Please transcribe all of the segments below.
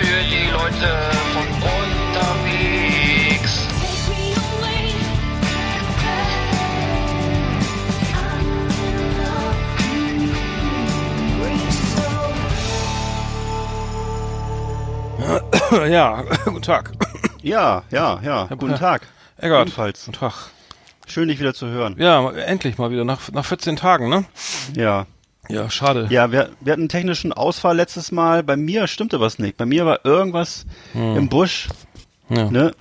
für die Leute von unterwegs. ja, guten Tag. Ja, ja, ja. Guten Tag. Eggert. Ebenfalls. Guten Tag. Schön, dich wieder zu hören. Ja, endlich mal wieder, nach, nach 14 Tagen, ne? Ja. Ja, schade. Ja, wir, wir hatten einen technischen Ausfall letztes Mal. Bei mir stimmte was nicht. Bei mir war irgendwas im Busch. Ja. Ne?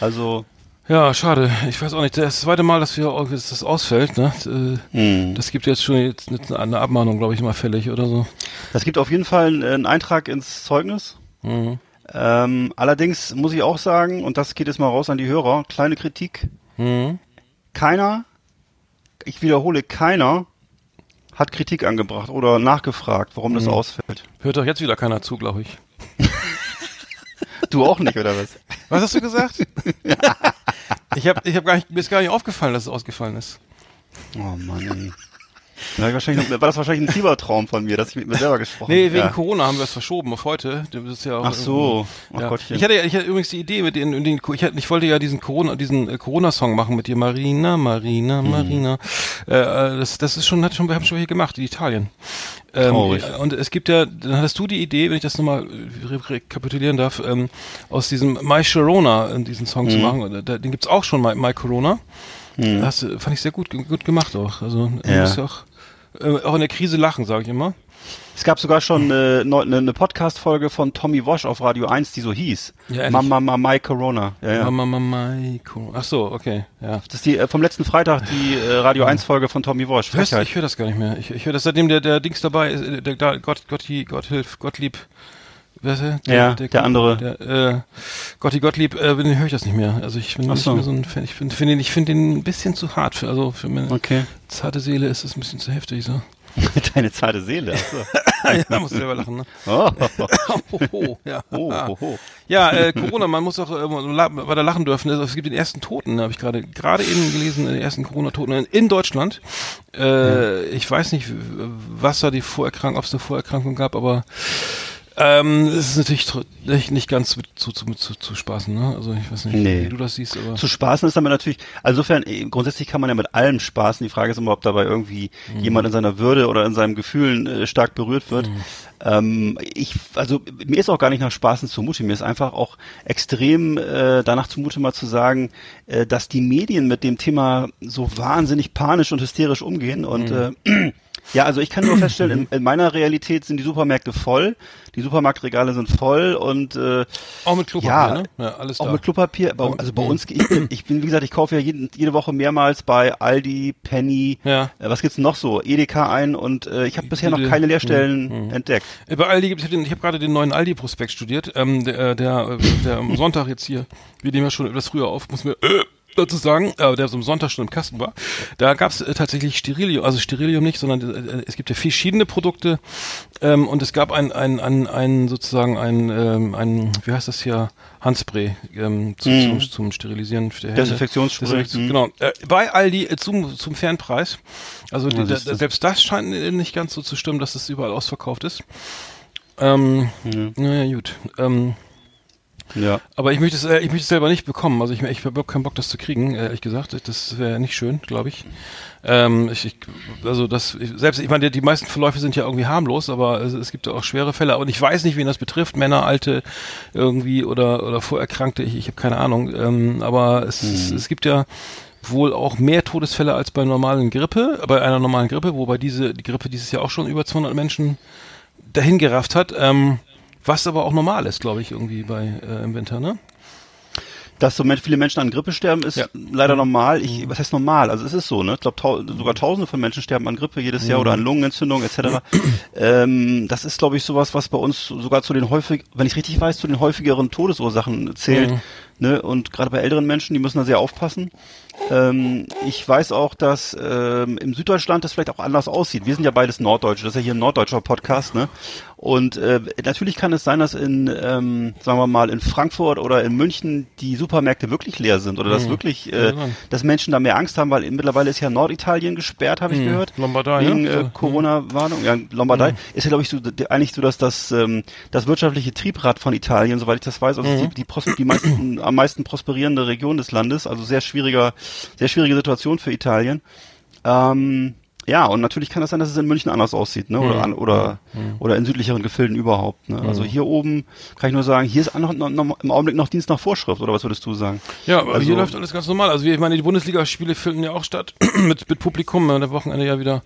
Also, Ja, schade. Ich weiß auch nicht. Das zweite Mal, dass wir dass das ausfällt, ne? Äh, hm. Das gibt jetzt schon jetzt eine Abmahnung, glaube ich, mal fällig oder so. das gibt auf jeden Fall einen, einen Eintrag ins Zeugnis. Mhm. Ähm, allerdings muss ich auch sagen, und das geht jetzt mal raus an die Hörer, kleine Kritik. Mhm. Keiner, ich wiederhole, keiner hat Kritik angebracht oder nachgefragt, warum das Mhm. ausfällt. Hört doch jetzt wieder keiner zu, glaube ich. Du auch nicht, oder was? Was hast du gesagt? ich habe ich hab gar nicht, mir ist gar nicht aufgefallen, dass es ausgefallen ist. Oh Mann, ey. Wahrscheinlich, war das wahrscheinlich ein Fiebertraum von mir, dass ich mit mir selber gesprochen Nee, wegen ja. Corona haben wir es verschoben auf heute. Das ist ja auch Ach so. Ach ja. Gottchen. Ich hatte ja, ich hatte übrigens die Idee mit den, den ich, hatte, ich wollte ja diesen Corona, diesen äh, Corona-Song machen mit dir, Marina, Marina, Mhm. Marina. Äh, äh, das, das ist schon, hat schon, wir haben schon hier gemacht in Italien. Ähm, Traurig. und es gibt ja, dann hattest du die Idee, wenn ich das nochmal re rekapitulieren darf, ähm, aus diesem My Sharona äh, diesen Song Mhm. zu machen. Und Da, den gibt's auch schon, My, My Corona. Das äh, fand ich sehr gut, gut gemacht auch. Also Ja. muss ja auch, äh, auch in der Krise lachen, sage ich immer. Es gab sogar schon eine, eine, eine Podcast-Folge von Tommy Walsh auf Radio 1, die so hieß. Ja? Mama, Mama, My Corona. Ja, ja. Mama, Mama, My Corona. Ach so, okay, ja. Das ist die äh, vom letzten Freitag die äh, Radio 1-Folge von Tommy Walsh. Hörst, ich höre das gar nicht mehr. Ich, ich höre das seitdem der, der Dings dabei ist, äh, der, der Gott, Gotti, Gotthilf, Gottlieb, wer ist er? Ja, der andere. Der, äh, Gotti Gottlieb, äh, bin- höre ich das nicht mehr. Also ich bin Ach nicht so. mehr so ein Fan. Ich finde find den, ich finde den ein bisschen zu hart für, also für meine Okay. zarte Seele ist es ein bisschen zu heftig so. Deine zarte Seele. Ach so. ja, muss selber lachen, ne? Oh, oh, oh, ja. oh, oh, oh. Ja, äh, Corona, man muss auch äh, weiter lachen dürfen. Also, es gibt den ersten Toten, habe ich gerade gerade eben gelesen, den ersten Corona-Toten in, in Deutschland. Äh, Ich weiß nicht, was da die Vorerkrankung, ob es eine Vorerkrankung gab, aber ähm, es ist natürlich nicht, nicht ganz mit, zu, zu, zu, zu spaßen, ne? Also ich weiß nicht, Nee. wie du das siehst, aber Zu spaßen ist damit natürlich, also insofern, eh, grundsätzlich kann man ja mit allem spaßen. Die Frage ist immer, ob dabei irgendwie Mhm. jemand in seiner Würde oder in seinen Gefühlen äh, stark berührt wird. Mhm. Ähm, ich, also mir ist auch gar nicht nach Spaßen zumute. Mir ist einfach auch extrem äh, danach zumute, mal zu sagen, äh, dass die Medien mit dem Thema so wahnsinnig panisch und hysterisch umgehen und Mhm. äh, ja, also ich kann nur feststellen, in, in meiner Realität sind die Supermärkte voll, die Supermarktregale sind voll und äh, auch mit Klopapier, Ja, ne? Ja, alles auch da. mit Klopapier. Also bei uns, ich bin, ich bin, wie gesagt, ich kaufe ja jeden, jede Woche mehrmals bei Aldi, Penny, Ja. äh, was gibt's noch so, Edeka ein und äh, ich habe bisher noch keine Leerstellen entdeckt. Äh, Bei Aldi gibt es, ich habe gerade den neuen Aldi-Prospekt studiert, ähm, der, äh, der, äh, der am Sonntag jetzt hier, wir nehmen ja schon etwas früher auf, muss mir äh, dazu sagen, äh, der so am Sonntag schon im Kasten war. Da gab es äh, tatsächlich Sterilium, also Sterilium nicht, sondern äh, es gibt ja verschiedene Produkte ähm, und es gab ein, ein, ein, ein sozusagen ein, ähm, ein, wie heißt das hier, Handspray ähm, zum, Mhm. zum, zum Sterilisieren der Hände. Desinfektionsspray, Desinfektion, mhm. Genau. Äh, bei Aldi äh, zum, zum fairen Preis. Also die, da, selbst das scheint äh, nicht ganz so zu stimmen, dass es überall ausverkauft ist. Ähm, naja, gut. Ähm, Ja. aber ich möchte es, äh, ich möchte es selber nicht bekommen. Also ich, ich habe überhaupt keinen Bock, das zu kriegen, äh, ehrlich gesagt. Das wäre nicht schön, glaube ich. Ähm, ich, ich. Also das, selbst, ich meine, die, die meisten Verläufe sind ja irgendwie harmlos, aber es, es gibt ja auch schwere Fälle. Und ich weiß nicht, wen das betrifft, Männer, Alte irgendwie oder oder Vorerkrankte. Ich, ich habe keine Ahnung. Ähm, aber es, es, es gibt ja wohl auch mehr Todesfälle als bei normalen Grippe, bei einer normalen Grippe, wobei diese die Grippe dieses Jahr auch schon über 200 Menschen dahin gerafft hat. Ähm, was aber auch normal ist, glaube ich, irgendwie bei äh, im Winter, ne? Dass so viele Menschen an Grippe sterben, ist Ja. leider normal. Ich, was heißt normal? Also es ist so, ne? Ich glaube, tau sogar Tausende von Menschen sterben an Grippe jedes Jahr oder an Lungenentzündung etc. ähm, das ist, glaube ich, sowas, was bei uns sogar zu den häufig, wenn ich richtig weiß, zu den häufigeren Todesursachen zählt. Mhm. Ne? Und gerade bei älteren Menschen, die müssen da sehr aufpassen. Ähm, ich weiß auch, dass ähm, im Süddeutschland das vielleicht auch anders aussieht. Wir sind ja beides Norddeutsche, das ist ja hier ein norddeutscher Podcast, ne? Und äh, natürlich kann es sein, dass in, ähm, sagen wir mal, in Frankfurt oder in München die Supermärkte wirklich leer sind oder dass Mhm. wirklich, äh, dass Menschen da mehr Angst haben, weil mittlerweile ist ja Norditalien gesperrt, habe ich Mhm. gehört. Lombardei, Wegen ja? äh, Corona-Warnung. Ja, Lombardei ist ja, glaube ich, so, eigentlich so, dass das, ähm, das wirtschaftliche Triebrad von Italien, soweit ich das weiß, also Mhm. die, die, die meisten, am meisten prosperierende Region des Landes, also sehr schwieriger, sehr schwierige Situation für Italien. Ähm, ja, und natürlich kann das sein, dass es in München anders aussieht, ne? Oder, Mhm. an, oder, Mhm. oder in südlicheren Gefilden überhaupt. Ne? Also Mhm. hier oben kann ich nur sagen, hier ist noch, noch, noch, im Augenblick noch Dienst nach Vorschrift, oder was würdest du sagen? Ja, aber Also- hier läuft alles ganz normal. Also ich meine, die Bundesligaspiele finden ja auch statt mit, mit Publikum. Am Wochenende ja wieder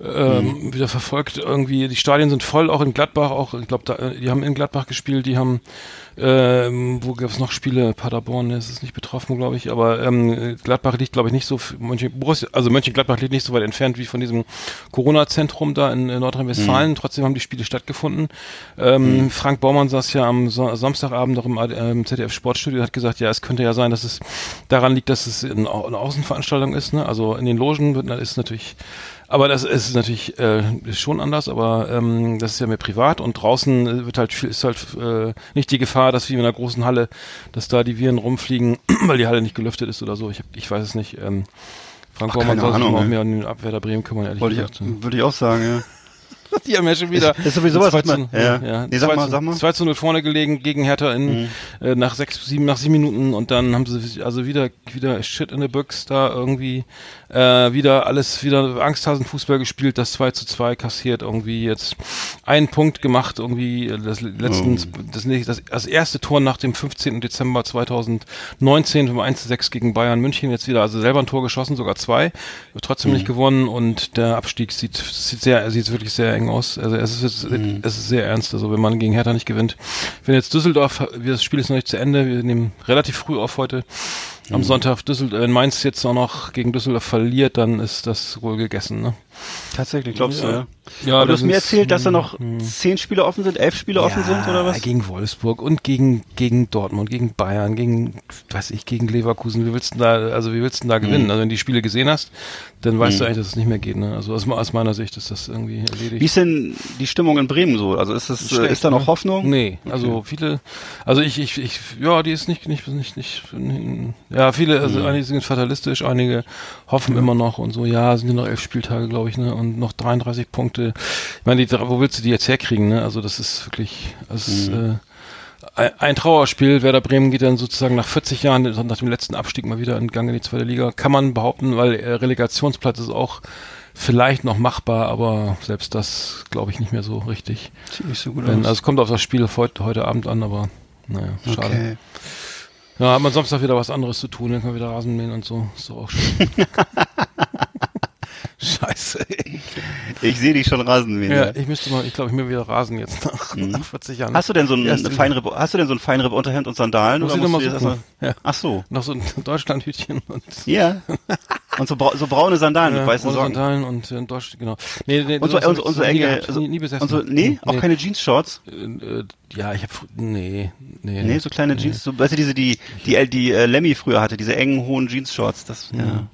ähm, Mhm. wieder verfolgt. Irgendwie die Stadien sind voll, auch in Gladbach. Auch ich glaube, da, die haben in Gladbach gespielt. Die haben ähm, wo gab es noch Spiele? Paderborn das ist nicht betroffen, glaube ich. Aber ähm, Gladbach liegt, glaube ich, nicht so. Mönchen, also Mönchengladbach liegt nicht so weit entfernt wie von diesem Corona-Zentrum da in, äh, Nordrhein-Westfalen. Mhm. Trotzdem haben die Spiele stattgefunden. Ähm, Frank Baumann saß ja am so Samstagabend noch im, AD äh, im ZDF Sportstudio und hat gesagt, ja, es könnte ja sein, dass es daran liegt, dass es eine Außenveranstaltung ist. Ne? Also in den Logen wird, ist natürlich, aber das ist natürlich äh, schon anders, aber ähm, das ist ja mehr privat und draußen wird halt viel- ist halt äh, nicht die Gefahr, dass wie in einer großen Halle, dass da die Viren rumfliegen, weil die Halle nicht gelüftet ist oder so. Ich, hab, ich weiß es nicht. Ähm, Frank Ach, Baumann soll sich mal auch ey. mehr um den Abwehr der Bremen kümmern, ehrlich Wollte gesagt. ich, würde ich auch sagen, ja. Die haben ja schon wieder. Ist- ist sowieso was, 2 was man- zu, ja. ja, Nee, sag 2 mal, sag mal. 2 zu 0 vorne gelegen gegen Hertha in, äh, nach sechs, sieben, nach sieben Minuten und dann haben sie also wieder, wieder Shit in the Books da irgendwie, äh, wieder alles, wieder Angsthasen-Fußball gespielt, das 2 zu 2 kassiert irgendwie jetzt einen Punkt gemacht, irgendwie äh, das letzten, Oh. das, nicht- das, das erste Tor nach dem 15. Dezember 2019 vom 1 zu 6 gegen Bayern München jetzt wieder, also selber ein Tor geschossen, sogar zwei, trotzdem Mhm. nicht gewonnen und der Abstieg sieht, sieht sehr, sieht wirklich sehr eng aus. Also es ist, Mhm. es ist sehr ernst, also wenn man gegen Hertha nicht gewinnt. Wenn jetzt Düsseldorf, wir- das Spiel ist noch nicht zu Ende, wir nehmen relativ früh auf heute, am Mhm. Sonntag Düsseldorf, wenn Mainz jetzt auch noch gegen Düsseldorf verliert, dann ist das wohl gegessen, ne? Tatsächlich, glaubst du, Ja. ja? Ja, Aber du das hast mir erzählt, dass da noch hm. zehn Spiele offen sind, elf Spiele offen sind, oder was? gegen Wolfsburg und gegen, gegen Dortmund, gegen Bayern, gegen, weiß ich, gegen Leverkusen. Wie willst du da, also wie willst du denn da gewinnen? Mhm. Also wenn du die Spiele gesehen hast, dann weißt du Mhm. eigentlich, dass es nicht mehr geht, ne? Also aus, aus meiner Sicht ist das irgendwie erledigt. Wie ist denn die Stimmung in Bremen so? Also ist es, äh, Schlecht, ist da noch ne? Hoffnung? Nee, also viele, also ich, ich, ich, ja, die ist nicht, nicht, nicht, nicht, ja, viele, also Mhm. einige sind fatalistisch, einige hoffen immer noch und so, ja, sind ja noch elf Spieltage, glaube ich, ne, und noch 33 Punkte. Ich meine, die, wo willst du die jetzt herkriegen, ne? Also das ist wirklich, das ist, Mhm. äh, ein, Trauerspiel. Werder Bremen geht dann sozusagen nach 40 Jahren, nach dem letzten Abstieg mal wieder in Gang in die zweite Liga. Kann man behaupten, weil äh, Relegationsplatz ist auch vielleicht noch machbar, aber selbst das glaube ich nicht mehr so richtig. Sieht nicht so gut Wenn, aus. also es kommt auf das Spiel heute, heute Abend an, aber naja, schade. okay. Ja, hat man noch wieder was anderes zu tun, dann kann man wieder Rasen mähen und so. Ist doch auch schön. Scheiße. Ich sehe dich schon Rasenmähen. Ja, Ja. ich müsste mal, ich glaube, ich mir wieder Rasen jetzt nach, nach 40 Jahren. Hast du denn so ein Feinripp, hast du denn so ein Feinripp Unterhemd und Sandalen? Muss oder musst du erstmal- Ja. Ach so. Noch so ein Deutschlandhütchen und Ja. Und so, brau so braune Sandalen mit ja, weißen rote Socken. Sandalen und äh, Deutsch, genau. Nee, nee, Und so, und, so- und so nie enge, gehabt, also, nie, nie besessen. und so, nee, auch keine Jeans-Shorts? Äh, äh, ja, ich habe nee, nee. Nee, so kleine Jeans, so, weißt du, diese, die, die, die, äh, Lemmy früher hatte, diese engen, hohen Jeans-Shorts, das, ja. Hm,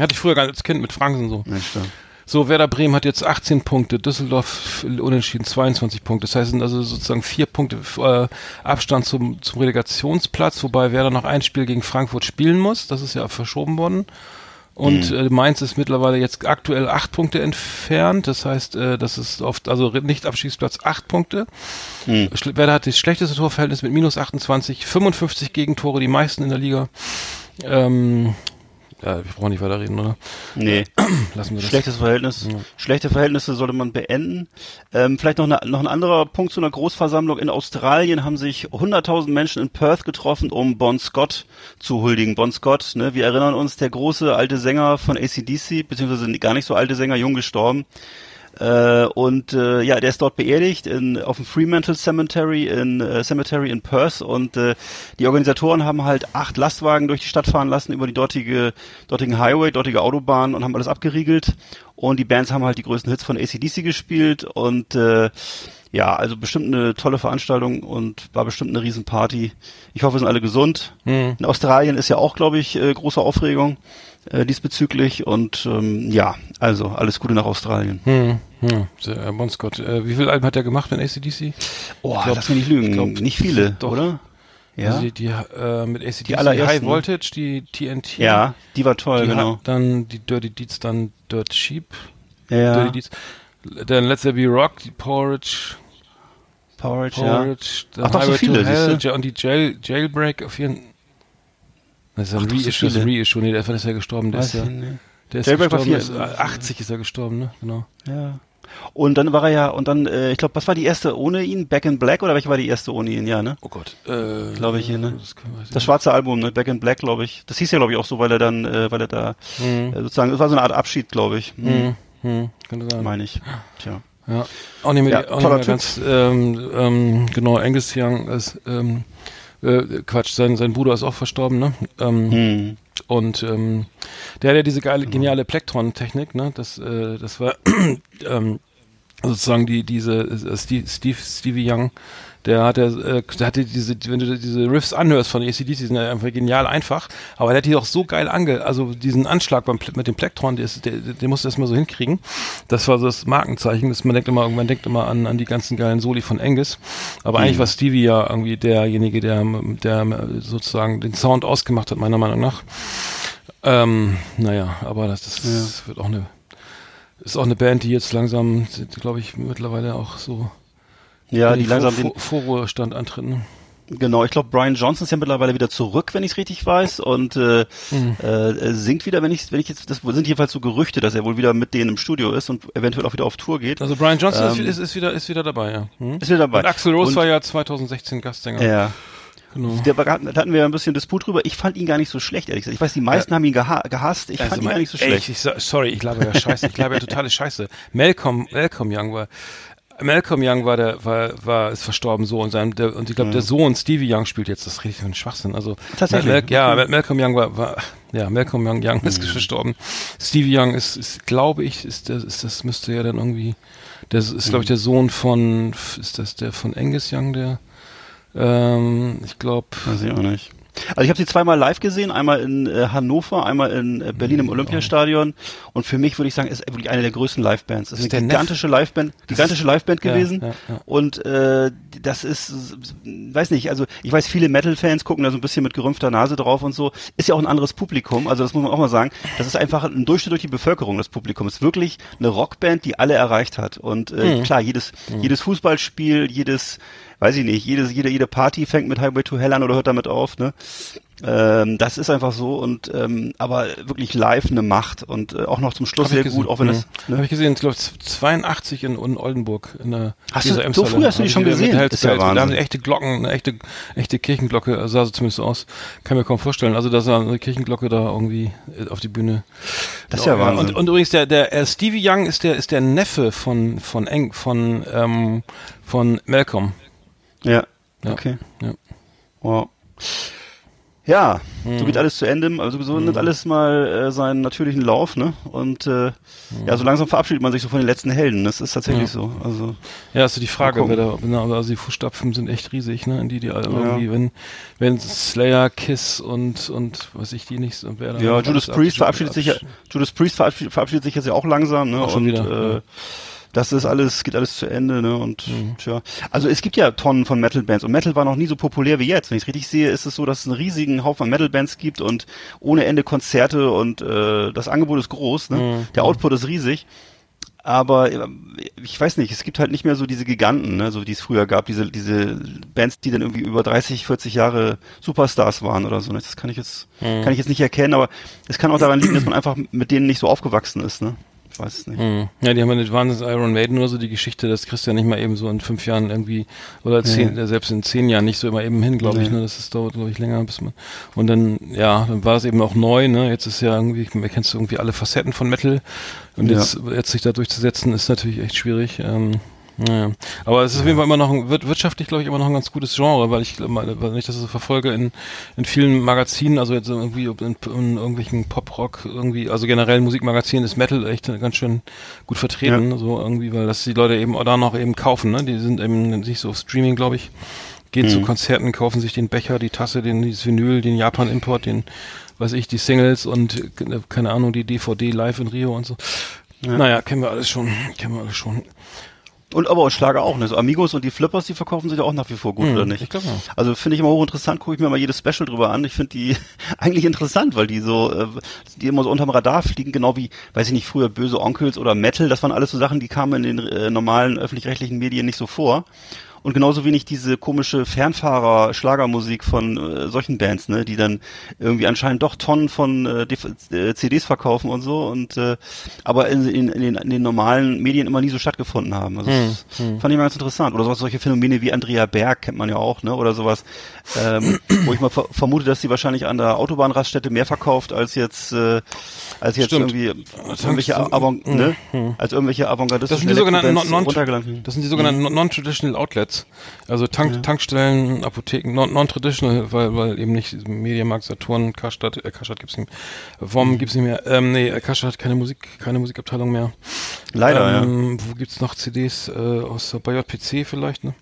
Hatte ich früher gar nicht als Kind mit Franken so. Da. So, Werder Bremen hat jetzt 18 Punkte, Düsseldorf unentschieden 22 Punkte. Das heißt, es sind also sozusagen vier Punkte äh, Abstand zum, zum Relegationsplatz, wobei Werder noch ein Spiel gegen Frankfurt spielen muss. Das ist ja verschoben worden. Und Mhm. äh, Mainz ist mittlerweile jetzt aktuell acht Punkte entfernt. Das heißt, äh, das ist oft, also nicht Abstiegsplatz acht Punkte. Hm. Schle- Werder hat das schlechteste Torverhältnis mit minus 28, 55 Gegentore, die meisten in der Liga. Ähm, ja, wir brauchen nicht weiter reden, oder? Nee. Lassen wir das. Schlechtes Verhältnis. Ja. Schlechte Verhältnisse sollte man beenden. Ähm, vielleicht noch, eine, noch ein anderer Punkt zu einer Großversammlung. In Australien haben sich 100.000 Menschen in Perth getroffen, um Bon Scott zu huldigen. Bon Scott, ne, wir erinnern uns, der große alte Sänger von ACDC, beziehungsweise gar nicht so alte Sänger, jung gestorben. Äh, und äh, ja, der ist dort beerdigt in, auf dem Fremantle Cemetery in äh, Cemetery in Perth und äh, die Organisatoren haben halt acht Lastwagen durch die Stadt fahren lassen über die dortige dortigen Highway, dortige Autobahn und haben alles abgeriegelt und die Bands haben halt die größten Hits von ACDC gespielt und äh, ja, also bestimmt eine tolle Veranstaltung und war bestimmt eine Riesenparty. Ich hoffe, wir sind alle gesund. Hm. In Australien ist ja auch, glaube ich, äh, große Aufregung. Äh, diesbezüglich und ähm, ja, also alles Gute nach Australien. Hm, hm, sehr, Bon Scott. Äh, wie viele Alben hat er gemacht mit ACDC? Oh, glaub- lass mich nicht lügen. glaub, nicht viele, doch. oder? Ja. Also die, die äh, mit ACDC, Die allerersten, High? Voltage, die TNT. ja, die war toll, die genau. dann die Dirty Deeds, dann Dirt Sheep. Ja, Dirty Deeds. Dann Let's There Be Rock, die Porridge, Porridge, ja. Porridge, dann Ach, doch, so viele, to Hell, ja, und die Jail, Jailbreak auf jeden Das ist ein Ach, Reissue, das ist. Reissue, nee, der ist ja gestorben, der Weiß ist ja, der ist war gestorben, ist, äh, 80 ist er gestorben, ne, genau. Ja. Und dann war er ja, und dann, äh, ich glaube, was war die erste ohne ihn? Back in Black oder welche war die erste ohne ihn? Ja, ne? Oh Gott, äh, Glaube ich hier, ne? Das, Das schwarze Album, ne? Back in Black, glaube ich. Das hieß ja, glaube ich, auch so, weil er dann, äh, weil er da Mhm. äh, sozusagen, es war so eine Art Abschied, glaube ich. Hm, Mhm. Mhm. Könnte sein. Meine ich. Tja. Ja, auch nicht mehr, Ja, die- auch nicht mehr ganz, ähm, ähm, genau, Angus Young ist, ähm, äh, Quatsch, sein, sein Bruder ist auch verstorben, ne? Ähm, Hm. Und ähm, der hat ja diese geile, geniale Plektron-Technik, ne? Das, äh, das war ähm, sozusagen die, diese äh, Steve, Steve, Stevie Young, der hat ja, äh, der hatte diese, wenn du diese Riffs anhörst von ACDC, die sind ja einfach genial einfach, aber der hat die auch so geil ange, also diesen Anschlag beim, mit dem Plektron, der, ist, der, der musste erst mal so hinkriegen. Das war so das Markenzeichen, dass man denkt immer, man denkt immer an, an die ganzen geilen Soli von Angus, aber eigentlich war Stevie ja irgendwie derjenige, der, der sozusagen den Sound ausgemacht hat, meiner Meinung nach. Ähm, naja, aber das, das wird auch eine, ist auch eine Band, die jetzt langsam, glaube ich, mittlerweile auch so Ja, die langsam den, Vor- Vorruhestand antritt. Ne? genau, ich glaube, Brian Johnson ist ja mittlerweile wieder zurück, wenn ich es richtig weiß, und äh, Mhm. äh, singt wieder, wenn ich, wenn ich jetzt, das sind jedenfalls so Gerüchte, dass er wohl wieder mit denen im Studio ist und eventuell auch wieder auf Tour geht. Also Brian Johnson ist, Ähm, ist, ist wieder ist wieder dabei, ja. Hm? Ist wieder dabei. Und Axel Rose Und- war ja 2016 Gastsänger. Ja. Genau. Der, da hatten wir ein bisschen Disput drüber. Ich fand ihn gar nicht so schlecht, ehrlich gesagt. Ich weiß, die meisten haben ihn geha gehasst. Ich Also fand ihn mein- gar nicht so ey, schlecht. Ich, ich, sa- sorry, ich laber ja scheiße. Ich laber ja totale Scheiße. Malcolm, Malcolm Young war, Malcolm Young war der, war, war, ist verstorben so und sein, der, und ich glaube, der Sohn Stevie Young spielt jetzt das richtig für einen Schwachsinn. Also, Tatsächlich? Mal, ja, Okay. Mal- Malcolm Young war, war, ja, Malcolm Young, Young ist verstorben. Stevie Young ist, ist glaube ich, ist, das, ist, das müsste ja dann irgendwie, das ist, glaube ich, der Sohn von, ist das der von Angus Young, der, ähm, ich glaube, Weiß ich auch nicht. Also ich habe sie zweimal live gesehen, einmal in äh, Hannover, einmal in äh, Berlin im Olympiastadion. Und für mich würde ich sagen, ist wirklich eine der größten Liveband. Es ist Ist eine gigantische Liveband, gigantische Liveband Ja, gewesen. ja, ja. Und äh, das ist, weiß nicht, also ich weiß, viele Metal-Fans gucken da so ein bisschen mit gerümpfter Nase drauf und so. Ist ja auch ein anderes Publikum, also das muss man auch mal sagen. Das ist einfach ein Durchschnitt durch die Bevölkerung, das Publikum. Ist wirklich eine Rockband, die alle erreicht hat. Und äh, Mhm. klar, jedes, jedes Fußballspiel, jedes, weiß ich nicht, jedes, jede, jede Party fängt mit Highway to Hell an oder hört damit auf, ne? Ähm, das ist einfach so und ähm, aber wirklich live eine Macht und äh, auch noch zum Schluss sehr gesehen. gut, auch wenn das Mhm. Habe ich gesehen, ich glaube 82 in, in Oldenburg in der Hast du- so früh hast du die schon gesehen? Hells Ist ja. Da haben sie echte Glocken, eine echte echte Kirchenglocke, sah so zumindest aus. Kann mir kaum vorstellen. Also dass er eine Kirchenglocke da irgendwie äh, auf die Bühne. Das ist ja Wahnsinn. Und, und übrigens der der äh, Stevie Young ist der ist der Neffe von von Eng von ähm, von Malcolm. Ja, Ja. okay. Ja. Wow. Ja, Mhm. so geht alles zu Ende. Also so nimmt alles mal äh, seinen natürlichen Lauf, ne? Und äh, ja, so langsam verabschiedet man sich so von den letzten Helden. Das ist tatsächlich so. Also Ja, ist so die Frage, wer da, also die Fußstapfen sind echt riesig, ne? In die, die alle irgendwie, wenn, wenn Slayer, Kiss und, und, was ich die nicht, so- wer da ja, Judas Priest absch- verabschiedet sich ja, Judas Priest verabschiedet, verabschiedet sich jetzt ja auch langsam, ne? Auch schon Und wieder, äh, das ist alles, geht alles zu Ende, ne? Und tja. Also es gibt ja Tonnen von Metal-Bands und Metal war noch nie so populär wie jetzt. Wenn ich es richtig sehe, ist es so, dass es einen riesigen Haufen an Metal-Bands gibt und ohne Ende Konzerte und äh, das Angebot ist groß, ne? Der Output ist riesig. Aber äh, ich weiß nicht, es gibt halt nicht mehr so diese Giganten, ne, so die es früher gab, diese diese Bands, die dann irgendwie über 30, 40 Jahre Superstars waren oder so. Ne? Das kann ich jetzt kann ich jetzt nicht erkennen, aber es kann auch daran liegen, dass man einfach mit denen nicht so aufgewachsen ist, ne? Ich weiß es nicht. Mhm. Ja, die haben ja nicht wahnsinns Iron Maiden oder so, die Geschichte, das kriegst du ja nicht mal eben so in fünf Jahren irgendwie, oder zehn, äh, selbst in zehn Jahren nicht so immer eben hin, glaube ich, Nee. ne, das ist, dauert, glaube ich, länger, bis man, und dann, ja, dann war es eben auch neu, ne, jetzt ist ja irgendwie, man kennst du irgendwie alle Facetten von Metal, und Ja. jetzt, jetzt sich da durchzusetzen, ist natürlich echt schwierig, ähm, naja. Aber es ist auf jeden Fall immer noch ein, wird wirtschaftlich, glaube ich, immer noch ein ganz gutes Genre, weil ich, weil ich das so verfolge in, in vielen Magazinen, also jetzt irgendwie in, in irgendwelchen Pop-Rock, irgendwie, also generell Musikmagazinen ist Metal echt ganz schön gut vertreten, so irgendwie, weil das die Leute eben da noch eben kaufen, ne? Die sind eben nicht so auf Streaming, glaube ich. gehen zu Konzerten, kaufen sich den Becher, die Tasse, den dieses Vinyl, den Japan-Import, den, weiß ich, die Singles und äh, keine Ahnung, die DVD live in Rio und so. Naja, kennen wir alles schon, kennen wir alles schon. Und aber auch Schlager auch, ne? So Amigos und die Flippers, die verkaufen sich ja auch nach wie vor gut, Hm, oder nicht? ich glaub, ja. Also finde ich immer hochinteressant, gucke ich mir mal jedes Special drüber an. Ich finde die eigentlich interessant, weil die so, äh, die immer so unterm Radar fliegen, genau wie, weiß ich nicht, früher böse Onkels oder Metal, das waren alles so Sachen, die kamen in den äh, normalen öffentlich-rechtlichen Medien nicht so vor. Und genauso wenig diese komische Fernfahrer-Schlagermusik von äh, solchen Bands, ne, die dann irgendwie anscheinend doch Tonnen von äh, äh, CDs verkaufen und so und äh, aber in, in, in, den, in den normalen Medien immer nie so stattgefunden haben. Also das fand ich mal ganz interessant. Oder sowas, solche Phänomene wie Andrea Berg kennt man ja auch, ne? Oder sowas, ähm, wo ich mal ver vermute, dass sie wahrscheinlich an der Autobahnraststätte mehr verkauft als jetzt äh, als jetzt Stimmt. irgendwie als irgendwelche Avant ne? als irgendwelche Das avantgardistischen sind die sogenannten non, non, das sind die sogenannten non- non-traditional Outlets. Also Tank, Tankstellen, Apotheken, non- non-traditional, weil, weil eben nicht Mediamarkt, Saturn, Karstadt, äh, Karstadt gibt's nicht mehr. Warum gibt's nicht mehr? Ähm, nee, Karstadt hat keine Musik, keine Musikabteilung mehr. Leider, ähm, Wo gibt's noch CDs äh, aus der bei JPC vielleicht, ne?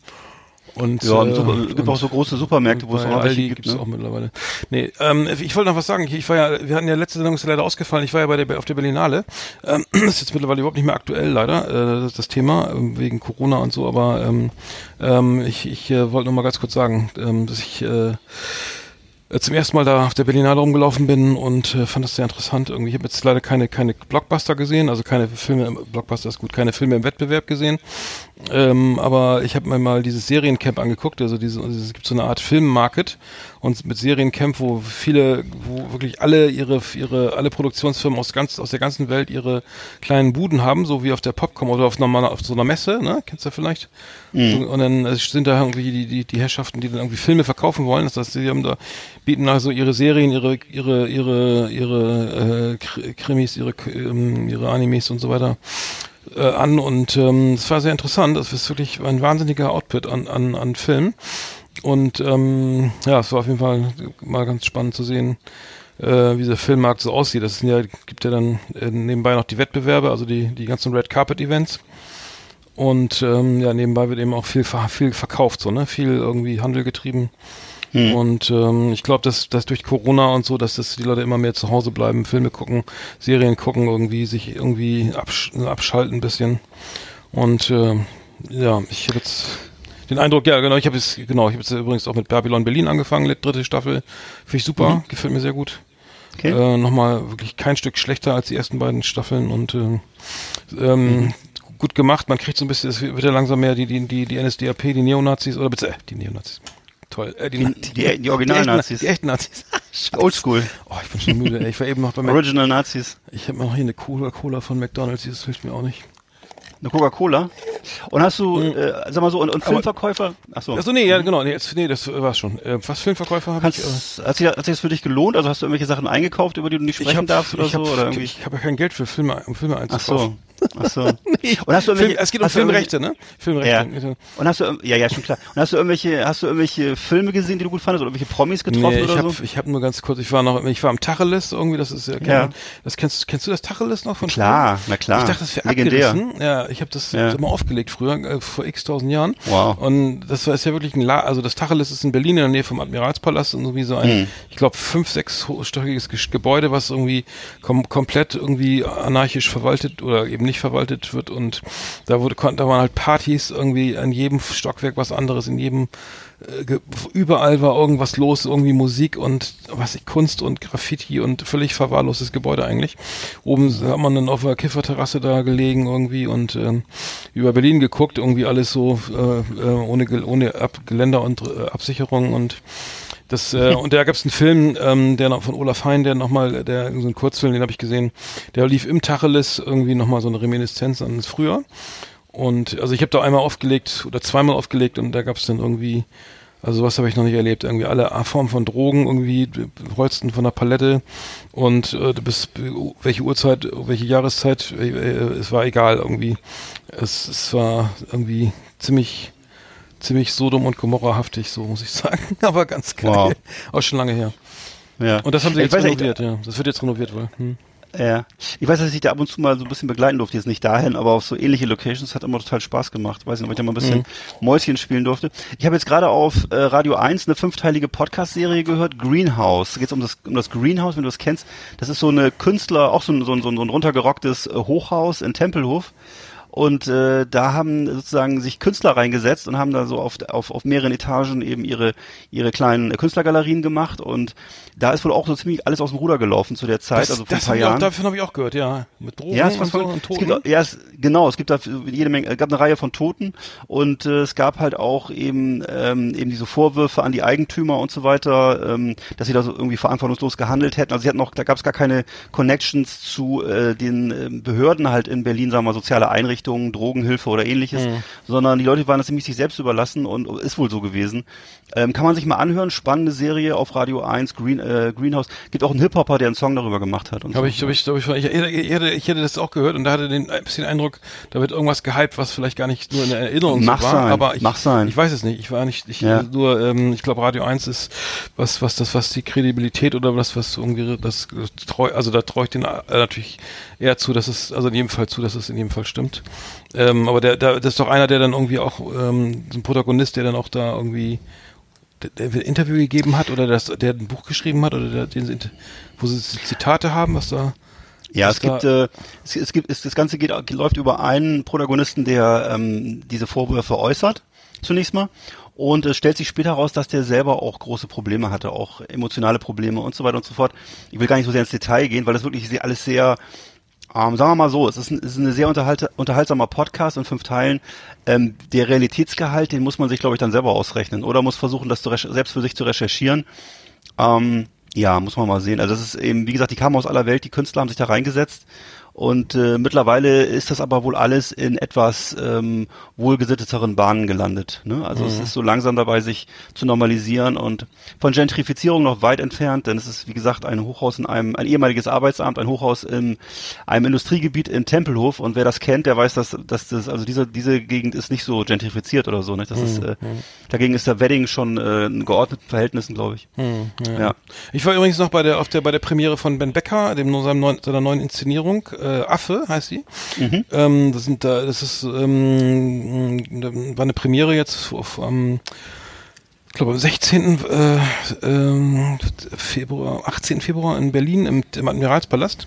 Und, ja. Äh, und super, gibt und- auch so große Supermärkte, wo es auch Aldi gibt. Ne? auch mittlerweile. Nee, ähm, ich wollte noch was sagen. Ich, war ja, wir hatten ja letzte Sendung ist leider ausgefallen. Ich war ja bei der auf der Berlinale. Ähm, das ist jetzt mittlerweile überhaupt nicht mehr aktuell, leider, äh, das, das Thema ähm, wegen Corona und so. Aber ähm, ähm, ich, ich äh, wollte noch mal ganz kurz sagen, ähm, dass ich äh, äh, zum ersten Mal da auf der Berlinale rumgelaufen bin und äh, fand das sehr interessant. Irgendwie, ich habe jetzt leider keine keine Blockbuster gesehen, also keine Filme. Blockbuster ist gut, keine Filme im Wettbewerb gesehen. Ähm, aber ich habe mir mal dieses Seriencamp angeguckt. Also diese, es gibt so eine Art Filmmarket und mit Seriencamp, wo viele, wo wirklich alle ihre ihre alle Produktionsfirmen aus ganz aus der ganzen Welt ihre kleinen Buden haben, so wie auf der Popcom oder auf normaler auf so einer Messe, ne? Kennst du vielleicht? So, und dann äh, sind da irgendwie die, die, die Herrschaften, die dann irgendwie Filme verkaufen wollen. Das heißt, sie haben da, bieten also ihre Serien, ihre, ihre, ihre, ihre äh, Kr- Krimis, ihre, ähm, ihre Animes und so weiter äh, an. Und ähm, es war sehr interessant. Das ist wirklich ein wahnsinniger Output an, an, an Filmen. Und ähm, ja, es war auf jeden Fall mal ganz spannend zu sehen, äh, wie dieser Filmmarkt so aussieht. Sind ja, gibt ja dann äh, nebenbei noch die Wettbewerbe, also die, die ganzen Red Carpet Events. Und ähm, ja, nebenbei wird eben auch viel, viel verkauft, so, ne? Viel irgendwie Handel getrieben. Und ähm, ich glaube, dass, dass durch Corona und so, dass das die Leute immer mehr zu Hause bleiben, Filme gucken, Serien gucken, irgendwie sich irgendwie absch abschalten ein bisschen. Und ähm, ja, ich habe jetzt den Eindruck, ja genau, ich habe jetzt genau, ich habe jetzt übrigens auch mit Babylon Berlin angefangen, die dritte Staffel, finde ich super, gefällt mir sehr gut. Okay. Äh, nochmal wirklich kein Stück schlechter als die ersten beiden Staffeln und äh, ähm, gut gemacht. Man kriegt so ein bisschen, es wird ja langsam mehr die, die, die, die NSDAP, die Neonazis, oder bitte, äh, die Neonazis. Toll. Äh, die, Die- die- die Original-Nazis. Die echten Nazis. Oldschool. Oh, ich bin schon müde. Ey. Ich war eben noch bei Mac Original Nazis. Ich habe noch hier eine Cola-Cola von McDonalds, das hilft mir auch nicht. Eine Coca-Cola. Und hast du, äh, sag mal so, und, und Filmverkäufer? Ach so. Achso, nee, ja, genau. Nee, jetzt, nee das war's schon. Äh, was Filmverkäufer habe ich? Äh, hat, sich, hat sich das für dich gelohnt? Also hast du irgendwelche Sachen eingekauft, über die du nicht sprechen hab- darfst oder ich hab, so? Oder irgendwie? Ich habe ja kein Geld für Filme, um Filme Ach einzukaufen. so. Ach so. Und hast du Film, irgendwelche, es geht um Filmrechte, ne? Ja. Filmrechte. Und hast du, ja, ja, schon klar. Und hast du irgendwelche, hast du irgendwelche Filme gesehen, die du gut fandest oder irgendwelche Promis getroffen Nee, ich oder habe so? ich hab nur ganz kurz, ich war noch, ich war am Tacheles irgendwie, das ist ja, Ja. das kennst, kennst du das Tacheles noch von Klar, früher? na klar. Ich dachte, das wäre abgerissen. Ja, ich habe das Ja. immer aufgelegt früher, äh, vor x tausend Jahren. Wow. Und das war ist ja wirklich ein La also das Tacheles ist in Berlin in der Nähe vom Admiralspalast und irgendwie so ein, Mhm. ich glaube, fünf, sechs stöckiges Gesch- Gebäude, was irgendwie kom komplett irgendwie anarchisch verwaltet oder eben nicht verwaltet wird und da wurde, konnten, da waren halt Partys irgendwie an jedem Stockwerk was anderes, in jedem äh, überall war irgendwas los, irgendwie Musik und was ich, Kunst und Graffiti und völlig verwahrlostes Gebäude eigentlich. Oben hat man dann auf der Kifferterrasse da gelegen irgendwie und ähm, über Berlin geguckt, irgendwie alles so äh, äh, ohne ohne Ab Geländer und äh, Absicherung und das äh, und da gab es einen Film, ähm, der noch von Olaf Hein, der nochmal, der so ein Kurzfilm, den habe ich gesehen, der lief im Tacheles irgendwie nochmal so eine Reminiszenz an das früher. Und also ich habe da einmal aufgelegt oder zweimal aufgelegt und da gab es dann irgendwie, also sowas habe ich noch nicht erlebt, irgendwie alle Formen von Drogen irgendwie, rollst von der Palette und äh, du bist welche Uhrzeit, welche Jahreszeit, äh, äh, es war egal irgendwie. Es, es war irgendwie ziemlich ziemlich Sodom und Gomorra-haftig, so muss ich sagen. Aber ganz geil. Wow. Auch schon lange her. Ja. Und das haben sie jetzt weiß renoviert, ja. Das wird jetzt renoviert wohl. Hm. Ja. Ich weiß, dass ich da ab und zu mal so ein bisschen begleiten durfte, jetzt nicht dahin, aber auf so ähnliche Locations hat immer total Spaß gemacht. Weiß nicht, ob ich da mal ein bisschen mhm. Mäuschen spielen durfte. Ich habe jetzt gerade auf äh, Radio 1 eine fünfteilige Podcast-Serie gehört, Greenhouse. Da geht um das, um das Greenhouse, wenn du das kennst. Das ist so eine Künstler, auch so ein, so ein, so ein runtergerocktes äh, Hochhaus in Tempelhof. Und äh, da haben sozusagen sich Künstler reingesetzt und haben da so auf, auf, auf mehreren Etagen eben ihre, ihre kleinen Künstlergalerien gemacht. Und da ist wohl auch so ziemlich alles aus dem Ruder gelaufen zu der Zeit, das, also vor ein paar Jahren. Auch, davon habe ich auch gehört, ja. Mit Drogen ja, es und so und Toten. Es gibt, ja, es, genau, es gibt da jede Menge, es gab eine Reihe von Toten und äh, es gab halt auch eben ähm, eben diese Vorwürfe an die Eigentümer und so weiter, ähm, dass sie da so irgendwie verantwortungslos gehandelt hätten. Also sie hatten noch, da gab es gar keine Connections zu äh, den äh, Behörden halt in Berlin, sagen wir soziale Einrichtungen, Drogenhilfe oder ähnliches, mhm. sondern die Leute waren das nämlich sich selbst überlassen und ist wohl so gewesen. Ähm, kann man sich mal anhören, spannende Serie auf Radio 1, Green, äh, Greenhouse. Gibt auch einen Hip-Hopper, der einen Song darüber gemacht hat. Und hab so. ich, hab ich, hab ich, ich, ich, hätte, ich hätte das auch gehört und da hatte den ein bisschen Eindruck, da wird irgendwas gehypt, was vielleicht gar nicht nur in der Erinnerung Mach so war. Sein. Aber ich, Mach sein. ich weiß es nicht. Ich war nicht, ich ja. nur, ähm, ich glaube Radio 1 ist was, was das, was die Kredibilität oder was, was irgendwie das treu, also da traue ich den äh, natürlich eher zu, dass es, also in jedem Fall zu, dass es in jedem Fall stimmt. Ähm, aber der, der, das ist doch einer, der dann irgendwie auch, ähm, so ein Protagonist, der dann auch da irgendwie der, der ein Interview gegeben hat oder das, der ein Buch geschrieben hat oder der, den, wo sie Zitate haben, was da ja, es gibt, äh, es, es gibt, es, das Ganze geht, läuft über einen Protagonisten, der ähm, diese Vorwürfe äußert, zunächst mal. Und es stellt sich später heraus, dass der selber auch große Probleme hatte, auch emotionale Probleme und so weiter und so fort. Ich will gar nicht so sehr ins Detail gehen, weil das wirklich alles sehr ähm, sagen wir mal so, es ist ein, es ist ein sehr unterhalt, unterhaltsamer Podcast in fünf Teilen. Ähm, der Realitätsgehalt, den muss man sich, glaube ich, dann selber ausrechnen oder muss versuchen, das selbst für sich zu recherchieren. Ähm, ja, muss man mal sehen. Also das ist eben, wie gesagt, die kamen aus aller Welt, die Künstler haben sich da reingesetzt und äh, mittlerweile ist das aber wohl alles in etwas ähm, wohlgesitteteren Bahnen gelandet. Ne? Also mhm. es ist so langsam dabei, sich zu normalisieren und von Gentrifizierung noch weit entfernt, denn es ist, wie gesagt, ein Hochhaus in einem, ein ehemaliges Arbeitsamt, ein Hochhaus in einem Industriegebiet in Tempelhof. Und wer das kennt, der weiß, dass, dass das, also diese, diese Gegend ist nicht so gentrifiziert oder so. Nicht? Das mhm. ist, äh, dagegen ist der Wedding schon äh, in geordneten Verhältnissen, glaube ich. Mhm, ja. ja. Ich war übrigens noch bei der, auf der, bei der Premiere von Ben Becker, dem seiner neuen Inszenierung äh, Affe heißt sie. Mhm. Ähm, das sind da, das ist ähm, war eine Premiere jetzt auf am ich glaube am 16. Äh, äh, Februar, 18. Februar in Berlin im, im Admiralspalast.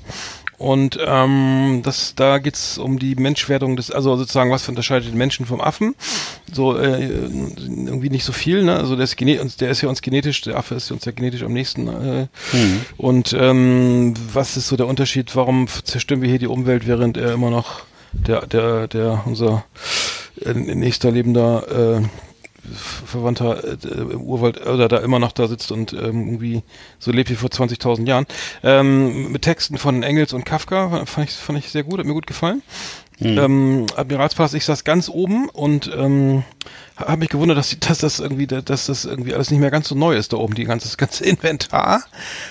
Und ähm, das, da geht's um die Menschwerdung des, also sozusagen, was unterscheidet den Menschen vom Affen? So äh, irgendwie nicht so viel, ne? Also der ist, der ist ja uns genetisch, der Affe ist uns ja genetisch am nächsten. Äh, mhm. Und ähm, was ist so der Unterschied? Warum zerstören wir hier die Umwelt, während er immer noch der, der, der unser äh, nächster lebender äh, Verwandter äh, im Urwald oder da immer noch da sitzt und ähm, irgendwie so lebt wie vor 20.000 Jahren. Ähm, mit Texten von Engels und Kafka fand ich, fand ich sehr gut, hat mir gut gefallen. Mhm. Ähm, Admiralspass, ich saß ganz oben und ähm, habe mich gewundert, dass, dass das irgendwie, dass das irgendwie alles nicht mehr ganz so neu ist da oben, die ganze, das ganze Inventar.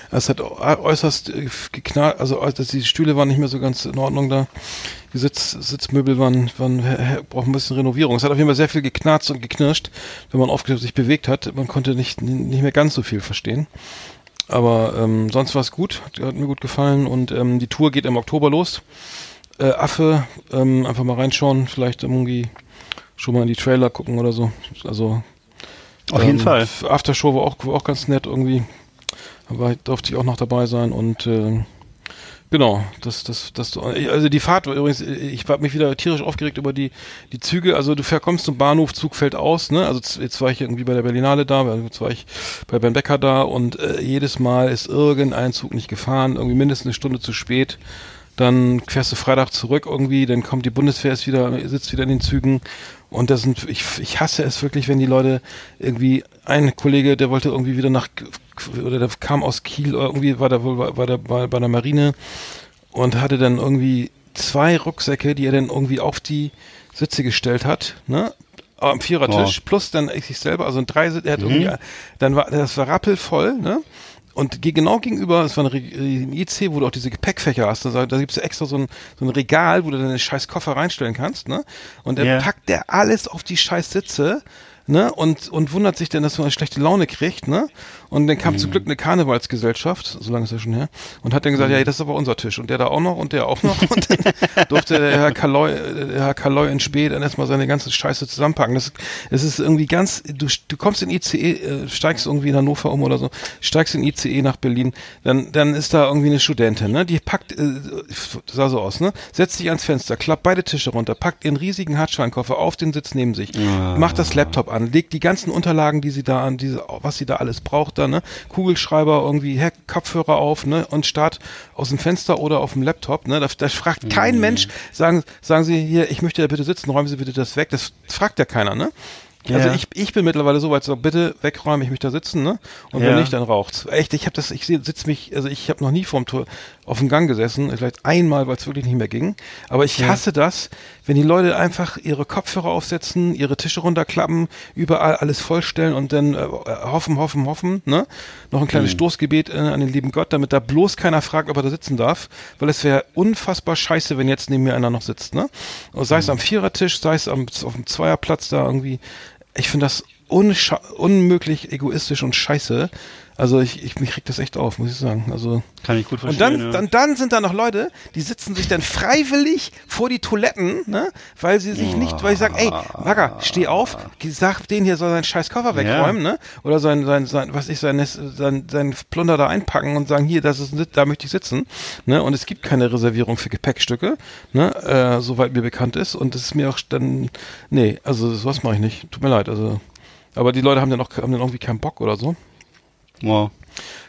Das hat äußerst äh, geknallt, also dass die Stühle waren nicht mehr so ganz in Ordnung da. Die Sitz, Sitzmöbel waren, waren brauchen ein bisschen Renovierung. Es hat auf jeden Fall sehr viel geknarzt und geknirscht, wenn man oft sich bewegt hat. Man konnte nicht, nicht mehr ganz so viel verstehen. Aber ähm, sonst war es gut, hat mir gut gefallen und ähm, die Tour geht im Oktober los. Äh, Affe, ähm, einfach mal reinschauen, vielleicht irgendwie schon mal in die Trailer gucken oder so. Also auf jeden ähm, Fall. Aftershow war auch, war auch ganz nett irgendwie. Aber durfte ich auch noch dabei sein und äh, genau, das, das, das, also die Fahrt war übrigens, ich habe mich wieder tierisch aufgeregt über die, die Züge. Also du kommst zum Bahnhof, Zug fällt aus, ne? Also jetzt war ich irgendwie bei der Berlinale da, jetzt war ich bei Ben Becker da und äh, jedes Mal ist irgendein Zug nicht gefahren, irgendwie mindestens eine Stunde zu spät dann fährst du Freitag zurück irgendwie, dann kommt die Bundeswehr ist wieder, sitzt wieder in den Zügen und das sind, ich, ich hasse es wirklich, wenn die Leute irgendwie, ein Kollege, der wollte irgendwie wieder nach, oder der kam aus Kiel, oder irgendwie war der wohl bei, bei, der, bei, der Marine und hatte dann irgendwie zwei Rucksäcke, die er dann irgendwie auf die Sitze gestellt hat, ne? Am Vierertisch, wow. plus dann ich selber, also ein drei, er hat mhm. irgendwie, dann war, das war rappelvoll, ne? Und genau gegenüber, es war ein IC, wo du auch diese Gepäckfächer hast. Da, da gibt es extra so ein, so ein Regal, wo du deine scheiß Koffer reinstellen kannst. Ne? Und dann yeah. packt der alles auf die scheiß Sitze ne, und, und wundert sich dann, dass man eine schlechte Laune kriegt, ne? Und dann kam Mhm. zum Glück eine Karnevalsgesellschaft, so lange ist ja schon her, und hat dann gesagt, Mhm. ja, das ist aber unser Tisch. Und der da auch noch und der auch noch. Und dann durfte der Herr Kaloy, äh, der Herr Kaloy in Spee dann erstmal seine ganze Scheiße zusammenpacken. Das, das ist irgendwie ganz, du, du kommst in ICE, äh, steigst irgendwie in Hannover um oder so, steigst in ICE nach Berlin, dann, dann ist da irgendwie eine Studentin, ne? Die packt, äh, sah so aus, ne? Setzt sich ans Fenster, klappt beide Tische runter, packt ihren riesigen Hartscheinkoffer auf den Sitz neben sich, macht das Laptop an, legt die ganzen Unterlagen, die sie da an, diese, was sie da alles braucht, da, ne? Kugelschreiber irgendwie, Heck, Kopfhörer auf, ne? Und Start aus dem Fenster oder auf dem Laptop, ne? Da, da fragt kein Mensch, sagen, sagen Sie hier, ich möchte da bitte sitzen, räumen Sie bitte das weg. Das fragt ja keiner, ne? Also Ja. ich, ich bin mittlerweile so weit, so bitte wegräumen, ich möchte da sitzen, ne? Und Ja. wenn nicht, dann raucht's. Echt, ich habe das, ich sitze mich, also ich habe noch nie vorm Tor auf dem Gang gesessen, vielleicht einmal, weil es wirklich nicht mehr ging. Aber ich hasse das, wenn die Leute einfach ihre Kopfhörer aufsetzen, ihre Tische runterklappen, überall alles vollstellen und dann äh, hoffen, hoffen, hoffen, ne? Noch ein kleines Stoßgebet äh, an den lieben Gott, damit da bloß keiner fragt, ob er da sitzen darf, weil es wäre unfassbar scheiße, wenn jetzt neben mir einer noch sitzt, ne? Sei es am Vierertisch, sei es am, auf dem Zweierplatz da irgendwie. Ich finde das unmöglich egoistisch und scheiße. Also ich, ich mich regt das echt auf, muss ich sagen. Also Kann ich gut und verstehen. dann, ja. dann, dann sind da noch Leute, die sitzen sich dann freiwillig vor die Toiletten, ne? Weil sie sich nicht, weil ich sage, ey, Magger, steh auf, sag den hier soll seinen scheiß Koffer wegräumen, ne? Oder sein, sein, sein, was ich, sein, sein, sein Plunder da einpacken und sagen, hier, das ist, da möchte ich sitzen, ne? Und es gibt keine Reservierung für Gepäckstücke, ne? Äh, soweit mir bekannt ist. Und das ist mir auch dann, nee, also sowas mache ich nicht. Tut mir leid, also. Aber die Leute haben dann auch, haben dann irgendwie keinen Bock oder so. Wow.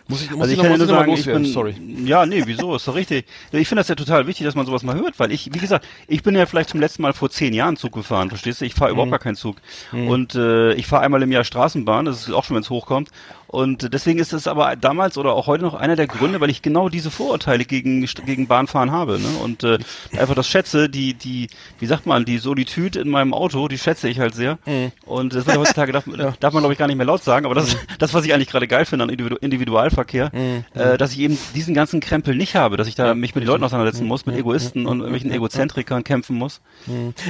Muss ich, muss Also ich kann ja nur noch mal sagen, ich bin, sorry. ja, nee, wieso, ist doch richtig. Ich finde das ja total wichtig, dass man sowas mal hört, weil ich, wie gesagt, ich bin ja vielleicht zum letzten Mal vor zehn Jahren Zug gefahren, verstehst du? Ich fahre Mhm. überhaupt gar keinen Zug. Und äh, ich fahre einmal im Jahr Straßenbahn, das ist auch schon, wenn es hochkommt. Und deswegen ist es aber damals oder auch heute noch einer der Gründe, weil ich genau diese Vorurteile gegen, gegen Bahnfahren habe. Ne? Und äh, einfach das schätze, die, die, wie sagt man, die Solitude in meinem Auto, die schätze ich halt sehr. Mhm. Und das wird ja heutzutage, darf, darf man glaube ich gar nicht mehr laut sagen, aber das ist das, was ich eigentlich gerade geil finde an Individu Individualverkehr, Mhm. äh, dass ich eben diesen ganzen Krempel nicht habe, dass ich da mich mit den Leuten auseinandersetzen muss, mit Egoisten und irgendwelchen Egozentrikern kämpfen muss.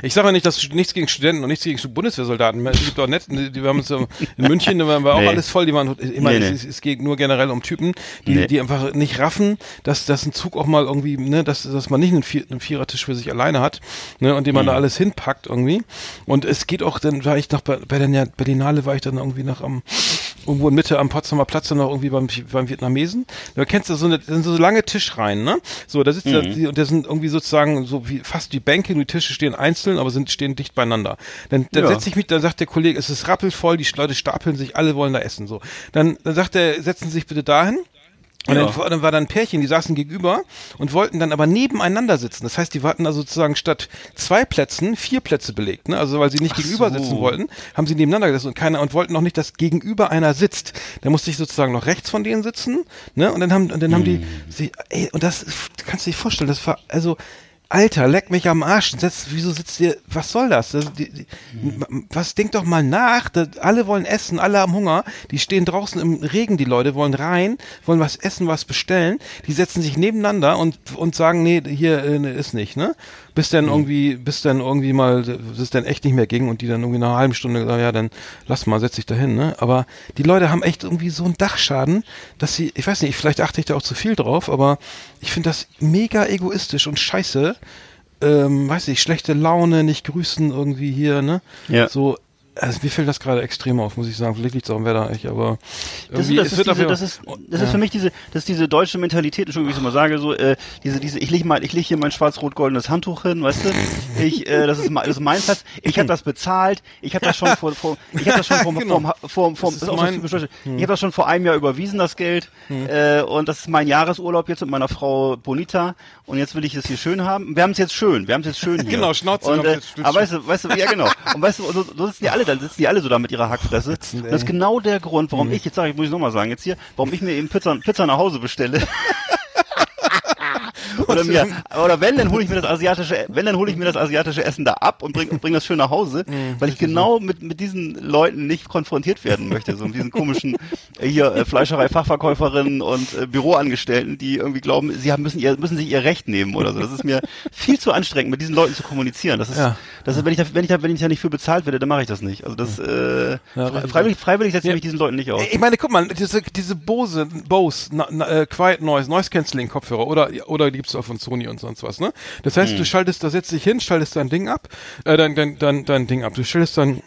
Ich sage ja nicht, dass nichts gegen Studenten und nichts gegen Bundeswehrsoldaten. Es gibt auch nett, die wir haben uns ja in München, da waren wir auch Nee. alles voll, die waren immer, Nee, nee. Es, es geht nur generell um Typen, die, die einfach nicht raffen, dass, dass ein Zug auch mal irgendwie, ne, dass, dass man nicht einen, Vier, einen Vierertisch für sich alleine hat, ne, und den man da Mhm. alles hinpackt irgendwie. Und es geht auch, dann war ich noch bei, bei der Berlinale war ich dann irgendwie noch am irgendwo in Mitte am Potsdamer Platz dann noch irgendwie beim, beim Vietnamesen. Da kennst du so eine, sind so lange Tischreihen, ne? So, da sitzt Mhm. da, und da sind irgendwie sozusagen so wie fast die Bänke, nur die Tische stehen einzeln, aber sind stehen dicht beieinander. Dann, dann Ja. setze ich mich, dann sagt der Kollege, es ist rappelvoll, die Leute stapeln sich, alle wollen da essen, so. Dann, dann sagt er, setzen Sie sich bitte dahin. Und Ja. dann, dann war da ein Pärchen, die saßen gegenüber und wollten dann aber nebeneinander sitzen. Das heißt, die hatten also sozusagen statt zwei Plätzen vier Plätze belegt. Ne? Also weil sie nicht Ach gegenüber so. sitzen wollten, haben sie nebeneinander gesessen und keiner und wollten noch nicht, dass gegenüber einer sitzt. Da musste ich sozusagen noch rechts von denen sitzen. Ne? Und dann haben und dann haben die, Hm. sie, ey, und das kannst du dir vorstellen, das war also Alter, leck mich am Arsch. Setz, wieso sitzt ihr? Was soll das? das die, die, Was denk doch mal nach? Das, alle wollen essen, alle haben Hunger. Die stehen draußen im Regen, die Leute wollen rein, wollen was essen, was bestellen. Die setzen sich nebeneinander und und sagen, nee, hier äh, nee, ist nicht, ne? Bis dann irgendwie, bis dann irgendwie mal, bis es dann echt nicht mehr ging und die dann irgendwie nach einer halben Stunde sagen, ja, dann lass mal, setz dich dahin, ne? Aber die Leute haben echt irgendwie so einen Dachschaden, dass sie, ich weiß nicht, vielleicht achte ich da auch zu viel drauf, aber ich finde das mega egoistisch und scheiße. Ähm, weiß nicht, schlechte Laune, nicht grüßen irgendwie hier, ne? Ja. So, also mir fällt das gerade extrem auf, muss ich sagen. Vielleicht liegt es auch am Wetter, ich, aber Das, ist, wird diese, dafür- das, ist, das ist für mich diese, das ist diese deutsche Mentalität, Entschuldigung, wie ich es immer sage, so, äh, diese, diese, ich leg mal, ich leg hier mein schwarz-rot-goldenes Handtuch hin, weißt du, ich, äh, das ist, mein- das ist mein Platz, ich habe das bezahlt, ich habe das schon vor, vor ich habe das schon vor, Genau. vor, vor, vor, Das das ist ist auch so mein- typisch deutsch. ich habe das schon vor einem Jahr überwiesen, das Geld, äh, und das ist mein Jahresurlaub jetzt mit meiner Frau Bonita, und jetzt will ich es hier schön haben. Wir haben es jetzt schön, wir haben es jetzt schön hier. Genau, Schnauze, Und, äh, jetzt schön. aber weißt du, weißt du, ja genau. Und weißt du, so, so sitzen die alle, da sitzen die alle so da mit ihrer Hackfresse. Und das ist genau der Grund, warum ich, jetzt sage ich, muss ich nochmal sagen, jetzt hier, warum ich mir eben Pizza, Pizza nach Hause bestelle. oder mir, oder wenn, dann hole ich mir das asiatische, wenn, dann hole ich mir das asiatische Essen da ab und bring, bring das schön nach Hause, Mhm, weil ich genau mit, mit diesen Leuten nicht konfrontiert werden möchte, so mit diesen komischen, äh, hier, äh, Fleischerei-Fachverkäuferinnen und äh, Büroangestellten, die irgendwie glauben, sie haben, müssen ihr, müssen sich ihr Recht nehmen oder so. Das ist mir viel zu anstrengend, mit diesen Leuten zu kommunizieren. Das ist, Ja. das ist, wenn ich da, wenn ich da, wenn ich da nicht für bezahlt werde, dann mache ich das nicht. Also das, äh, Ja, freiwillig, freiwillig setze ich Ja. mich diesen Leuten nicht aus. Ich meine, guck mal, diese, diese Bose, Bose, na, na, äh, Quiet Noise, Noise Cancelling Kopfhörer oder, oder die gibt's auch von Sony und sonst was, ne? Das heißt, du schaltest, da setzt dich hin, schaltest dein Ding ab, äh, dein, dein, dein, dein Ding ab. Du schaltest dann,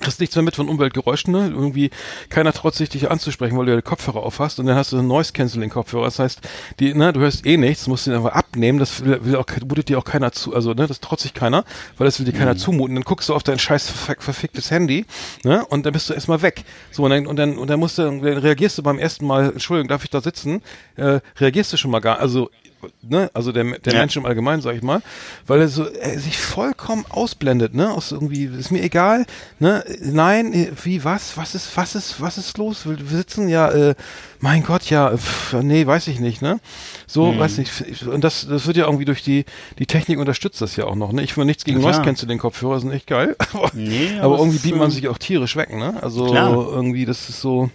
kriegst nichts mehr mit von Umweltgeräuschen, ne? Irgendwie keiner traut sich dich anzusprechen, weil du ja Kopfhörer auf hast und dann hast du einen Noise Cancelling Kopfhörer. Das heißt, die, ne, du hörst eh nichts, musst den einfach abnehmen, das will, will auch, mutet dir auch keiner zu, also, ne, das traut sich keiner, weil das will dir keiner zumuten. Dann guckst du auf dein scheiß ver verficktes Handy, ne, und dann bist du erstmal weg. So, und dann, und dann, und dann musst du, dann reagierst du beim ersten Mal, Entschuldigung, darf ich da sitzen, äh, reagierst du schon mal gar, also, ne, also der, der Ja. Mensch im Allgemeinen, sag ich mal, weil er so er sich vollkommen ausblendet, ne, aus irgendwie ist mir egal, ne, nein, wie was, was ist, was ist, was ist los? Wir wir sitzen ja, äh, mein Gott, ja, pff, nee, weiß ich nicht, ne, so, Mhm. weiß nicht, ich- und das, das wird ja irgendwie durch die die Technik unterstützt das ja auch noch, ne, ich will nichts gegen Ja, klar. Noise Cancelling Kopfhörer, sind echt geil, aber, Nee, aber irgendwie ist, man äh, sich auch tierisch weg, ne, also Klar. irgendwie, das ist so.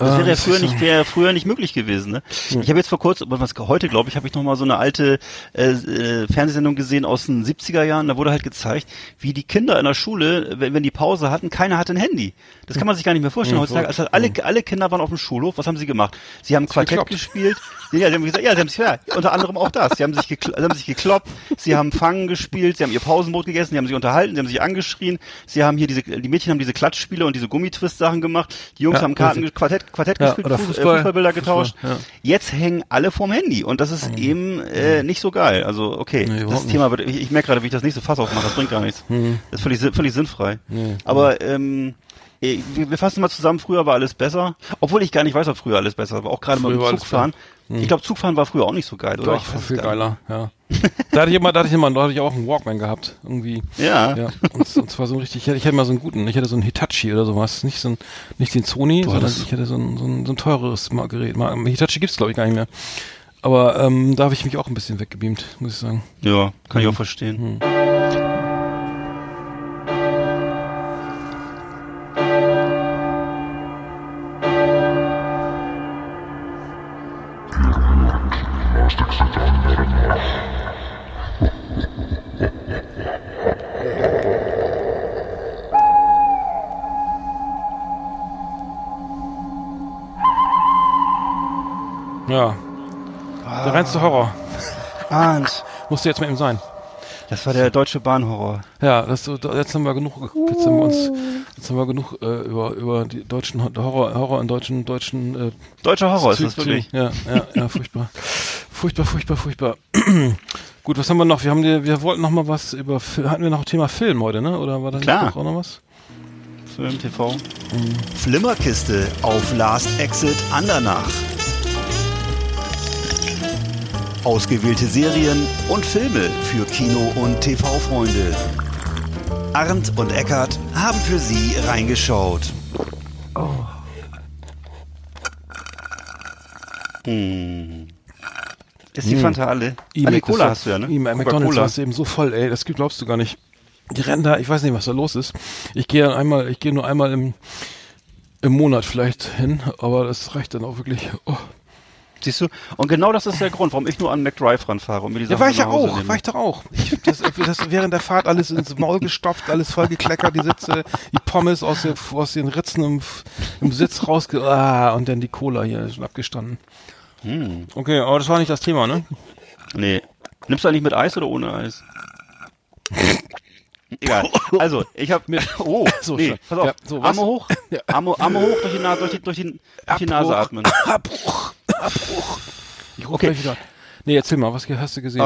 Das wäre ja das früher nicht, wäre ja früher nicht möglich gewesen. Ne? Ich habe jetzt vor kurzem, was heute glaube ich, habe ich noch mal so eine alte äh, äh, Fernsehsendung gesehen aus den 70er Jahren. Da wurde halt gezeigt, wie die Kinder in der Schule, wenn, wenn die Pause hatten, keiner hatte ein Handy. Das kann man sich gar nicht mehr vorstellen. Heutzutage, also alle, alle Kinder waren auf dem Schulhof. Was haben sie gemacht? Sie haben Quartett gekloppt. gespielt. Ja, sie haben gesagt, ja, sie haben sich, ja, unter anderem auch das. Sie haben sich, gekl sie haben sich gekloppt, sie haben Fangen gespielt, sie haben ihr Pausenbrot gegessen, sie haben sich unterhalten, sie haben sich angeschrien, sie haben hier diese, die Mädchen haben diese Klatschspiele und diese Gummitwist-Sachen gemacht, die Jungs Ja, haben Karten. Quartett, Quartett Ja, gespielt, Fuß, Fußball. äh, Fußballbilder getauscht. Fußball, ja. Jetzt hängen alle vorm Handy und das ist eben äh, nicht so geil. Also okay, Nee, das Thema wird, ich, ich merke gerade, wie ich das nächste Fass aufmache, das bringt gar nichts. Das ist völlig, völlig sinnfrei. Aber ähm, eh, wir fassen mal zusammen, früher war alles besser. Obwohl ich gar nicht weiß, ob früher alles besser war. Auch gerade war alles Zugfahren. Ich glaube, Zugfahren war früher auch nicht so geil, oder? Doch, ich viel geiler, ja. Da hatte ich immer, da hatte ich immer, da hatte ich auch einen Walkman gehabt, irgendwie. Ja. Ja, und, und zwar so ein richtig, ich hatte, ich hatte mal so einen guten, ich hatte so einen Hitachi oder sowas, nicht so ein, nicht den Sony, sondern hattest- ich hatte so ein, so ein, so ein teureres Gerät. Hitachi gibt's glaube ich gar nicht mehr. Aber ähm, da habe ich mich auch ein bisschen weggebeamt, muss ich sagen. Ja, kann ich auch verstehen. Ja. Reinste Horror. Arndt, Musste jetzt mit ihm sein. das war der deutsche Bahnhorror. Ja, das, jetzt haben wir genug, jetzt haben wir uns, jetzt haben wir genug äh, über über die deutschen Horror, Horror in deutschen deutschen äh, Deutscher Horror ist Zu- das wirklich. Ja, ja, ja, furchtbar. furchtbar, furchtbar, furchtbar. Gut, was haben wir noch? Wir haben die, wir wollten noch mal was über hatten wir noch Thema Film heute, ne? Oder war da Klar. noch auch noch was? Film, TV. Flimmerkiste auf Last Exit Andernach. Ausgewählte Serien und Filme für Kino- und TV-Freunde. Arndt und Eckart haben für Sie reingeschaut. Hm. Ist die Fanta alle? E-Mac, alle das Cola hast du ja, ne? E-Mac, McDonalds warst du eben so voll, ey, das glaubst du gar nicht. Die rennen da, ich weiß nicht, was da los ist. Ich gehe einmal, ich gehe nur einmal im, im Monat vielleicht hin, aber das reicht dann auch wirklich. Oh. Siehst du? Und genau das ist der Grund, warum ich nur an McDrive ranfahre und mir die Ja, Sachen war ich ja auch, nehme. war ich doch auch. Ich, das, das während der Fahrt alles ins Maul gestopft, alles voll gekleckert, die Sitze, die Pommes aus, der, aus den Ritzen im, im Sitz rausge... Ah, und dann die Cola hier schon abgestanden. Hm. Okay, aber das war nicht das Thema, ne? Nee. Nimmst du eigentlich mit Eis oder ohne Eis? Egal. Also, ich habe Oh, So, nee, pass auf. Ja, so? Arme hoch. Ja. Arme, Arme hoch durch die, Nase, durch die, durch die, durch die Nase atmen. Abbruch, Abbruch. Ich rufe Okay. gleich wieder. Nee, erzähl mal, was hast du gesehen?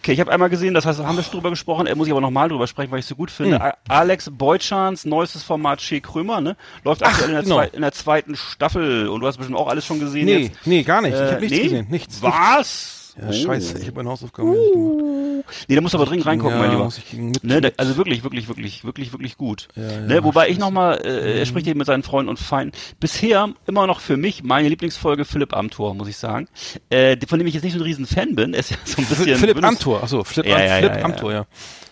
Okay, ich habe einmal gesehen, das heißt, haben wir schon drüber gesprochen, äh, muss ich aber nochmal drüber sprechen, weil ich es so gut finde. Hm. A- Alex Beutschans neuestes Format Che Krömer, ne? Läuft aktuell in der, genau. in der zweiten Staffel und du hast bestimmt auch alles schon gesehen nee, jetzt. nee, gar nicht. ich Äh, habe nichts nee? gesehen. Nichts. Was? Ja, scheiße, ich habe meine Hausaufgaben nicht gemacht. Nee, da musst du aber dringend reingucken, ja, mein Lieber. muss ich mit, Ne, da, also wirklich, wirklich, wirklich, wirklich, wirklich gut. Ja, ja, ne, wobei ich nochmal, äh, er spricht hier mit seinen Freunden und Feinden. Bisher immer noch für mich meine Lieblingsfolge Philipp Amthor, muss ich sagen. Äh, von dem ich jetzt nicht so ein riesen Fan bin. Er ist ja so ein bisschen. Philipp Amthor, achso, Philipp, Ja, Am- ja, Philipp ja, ja. Amthor, ja.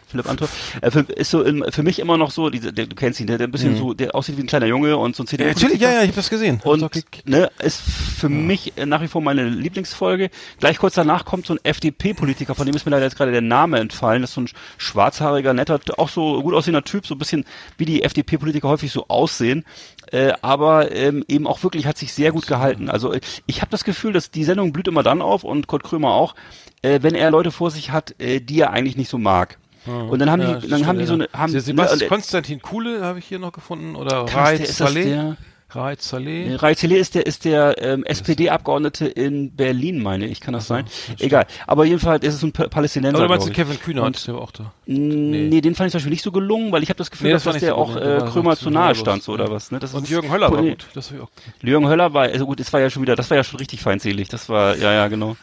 Philipp Amthor. Äh, ist so in, für mich immer noch so, diese, der, du kennst ihn, der, der ein bisschen so, der aussieht wie ein kleiner Junge und so ein ja CDU. natürlich, ja, ja, ich habe das gesehen. Und ne, ist für mich äh, nach wie vor meine Lieblingsfolge. Gleich kurz danach kommt so ein FDP-Politiker, von dem ist mir leider jetzt gerade der Name entfallen. Das ist so ein schwarzhaariger, netter, auch so gut aussehender Typ, so ein bisschen wie die FDP-Politiker häufig so aussehen. Äh, aber ähm, eben auch wirklich hat sich sehr gut gehalten. Also ich habe das Gefühl, dass die Sendung blüht immer dann auf und Kurt Krömer auch, äh, wenn er Leute vor sich hat, äh, die er eigentlich nicht so mag. Und dann haben ja, die, dann haben die so eine, haben, Se- Sebastian ne, Konstantin Kuhle habe ich hier noch gefunden oder das Saleh. der- Raid Saleh. Ist der ist der ähm, SPD-Abgeordnete in Berlin, meine ich, kann das sein? Egal. Aber jedenfalls ist es ein Pa- Palästinenser. Oder meinst du. Kevin Kühnert, Und- der war auch da. Nee. nee, den fand ich zum Beispiel nicht so gelungen, weil ich habe das Gefühl, Nee, dass das das nicht der so auch gut, äh, Krömer zu nahe stand, so oder ja. was. Ne? Das Und ist- Jürgen Höller war gut. Das war auch. Jürgen Höller war, also gut, das war ja schon wieder, das war ja schon richtig feindselig. Das war, ja, ja, genau.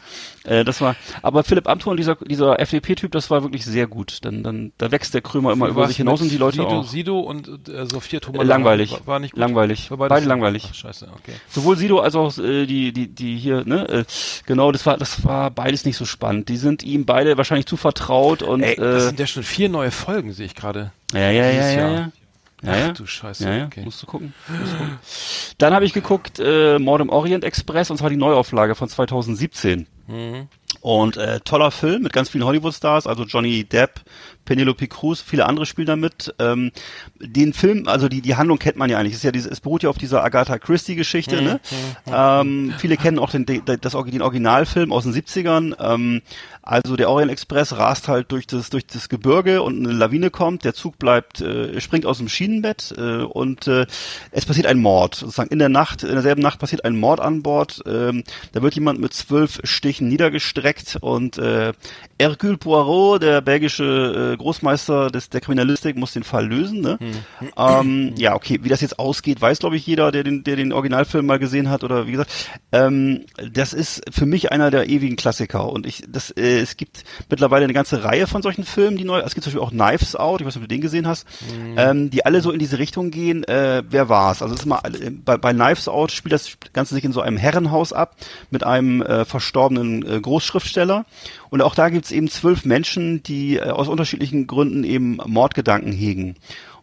Äh, das war, aber Philipp Amthor und dieser, dieser FDP-Typ, das war wirklich sehr gut. Dann, dann, da wächst der Krömer immer über sich hinaus und die Leute Sido, auch. Sido und äh, Sophia Thomas. Äh, langweilig. War, war nicht gut. Langweilig. War Beide langweilig. Ach, scheiße, okay. Sowohl Sido als auch äh, die, die, die hier, ne, äh, genau, das war, das war beides nicht so spannend. Die sind ihm beide wahrscheinlich zu vertraut und Ey, das äh, sind ja schon vier neue Folgen, sehe ich gerade. ja, ja, ja, ja, ja. Ja, ja. Ach du Scheiße, Ja, ja, okay. musst du gucken. Musst du gucken. Dann habe ich geguckt äh, Mord im Orient Express und zwar die Neuauflage von 2017. Mhm. Und äh, toller Film mit ganz vielen Hollywood-Stars, also Johnny Depp, Penelope Cruz, viele andere spielen damit. Ähm, den Film, also die die Handlung kennt man ja eigentlich. Es ist ja diese, es beruht ja auf dieser Agatha Christie-Geschichte. Mhm. Ne? Ähm, viele kennen auch den, den, das, den Originalfilm aus den 70ern. Ähm, also der Orient Express rast halt durch das durch das Gebirge und eine Lawine kommt. Der Zug bleibt, äh, springt aus dem Schienenbett äh, und äh, es passiert ein Mord. Sozusagen in der Nacht, in derselben Nacht passiert ein Mord an Bord. Ähm, da wird jemand mit zwölf Stichen niedergestreckt und äh, Hercule Poirot, der belgische äh, Großmeister des, der Kriminalistik, muss den Fall lösen. Ne? Ähm, ja, okay, wie das jetzt ausgeht, weiß glaube ich jeder, der den, der den Originalfilm mal gesehen hat oder wie gesagt. Ähm, das ist für mich einer der ewigen Klassiker und ich, das, äh, es gibt mittlerweile eine ganze Reihe von solchen Filmen, die neu, es gibt zum Beispiel auch Knives Out, ich weiß nicht, ob du den gesehen hast, ähm, die alle so in diese Richtung gehen. Äh, wer war's? Also es ist mal bei, bei Knives Out spielt das Ganze sich in so einem Herrenhaus ab mit einem äh, verstorbenen äh, Großschriftsteller und auch da gibt's eben zwölf Menschen, die äh, aus unterschiedlichen Gründen eben Mordgedanken hegen.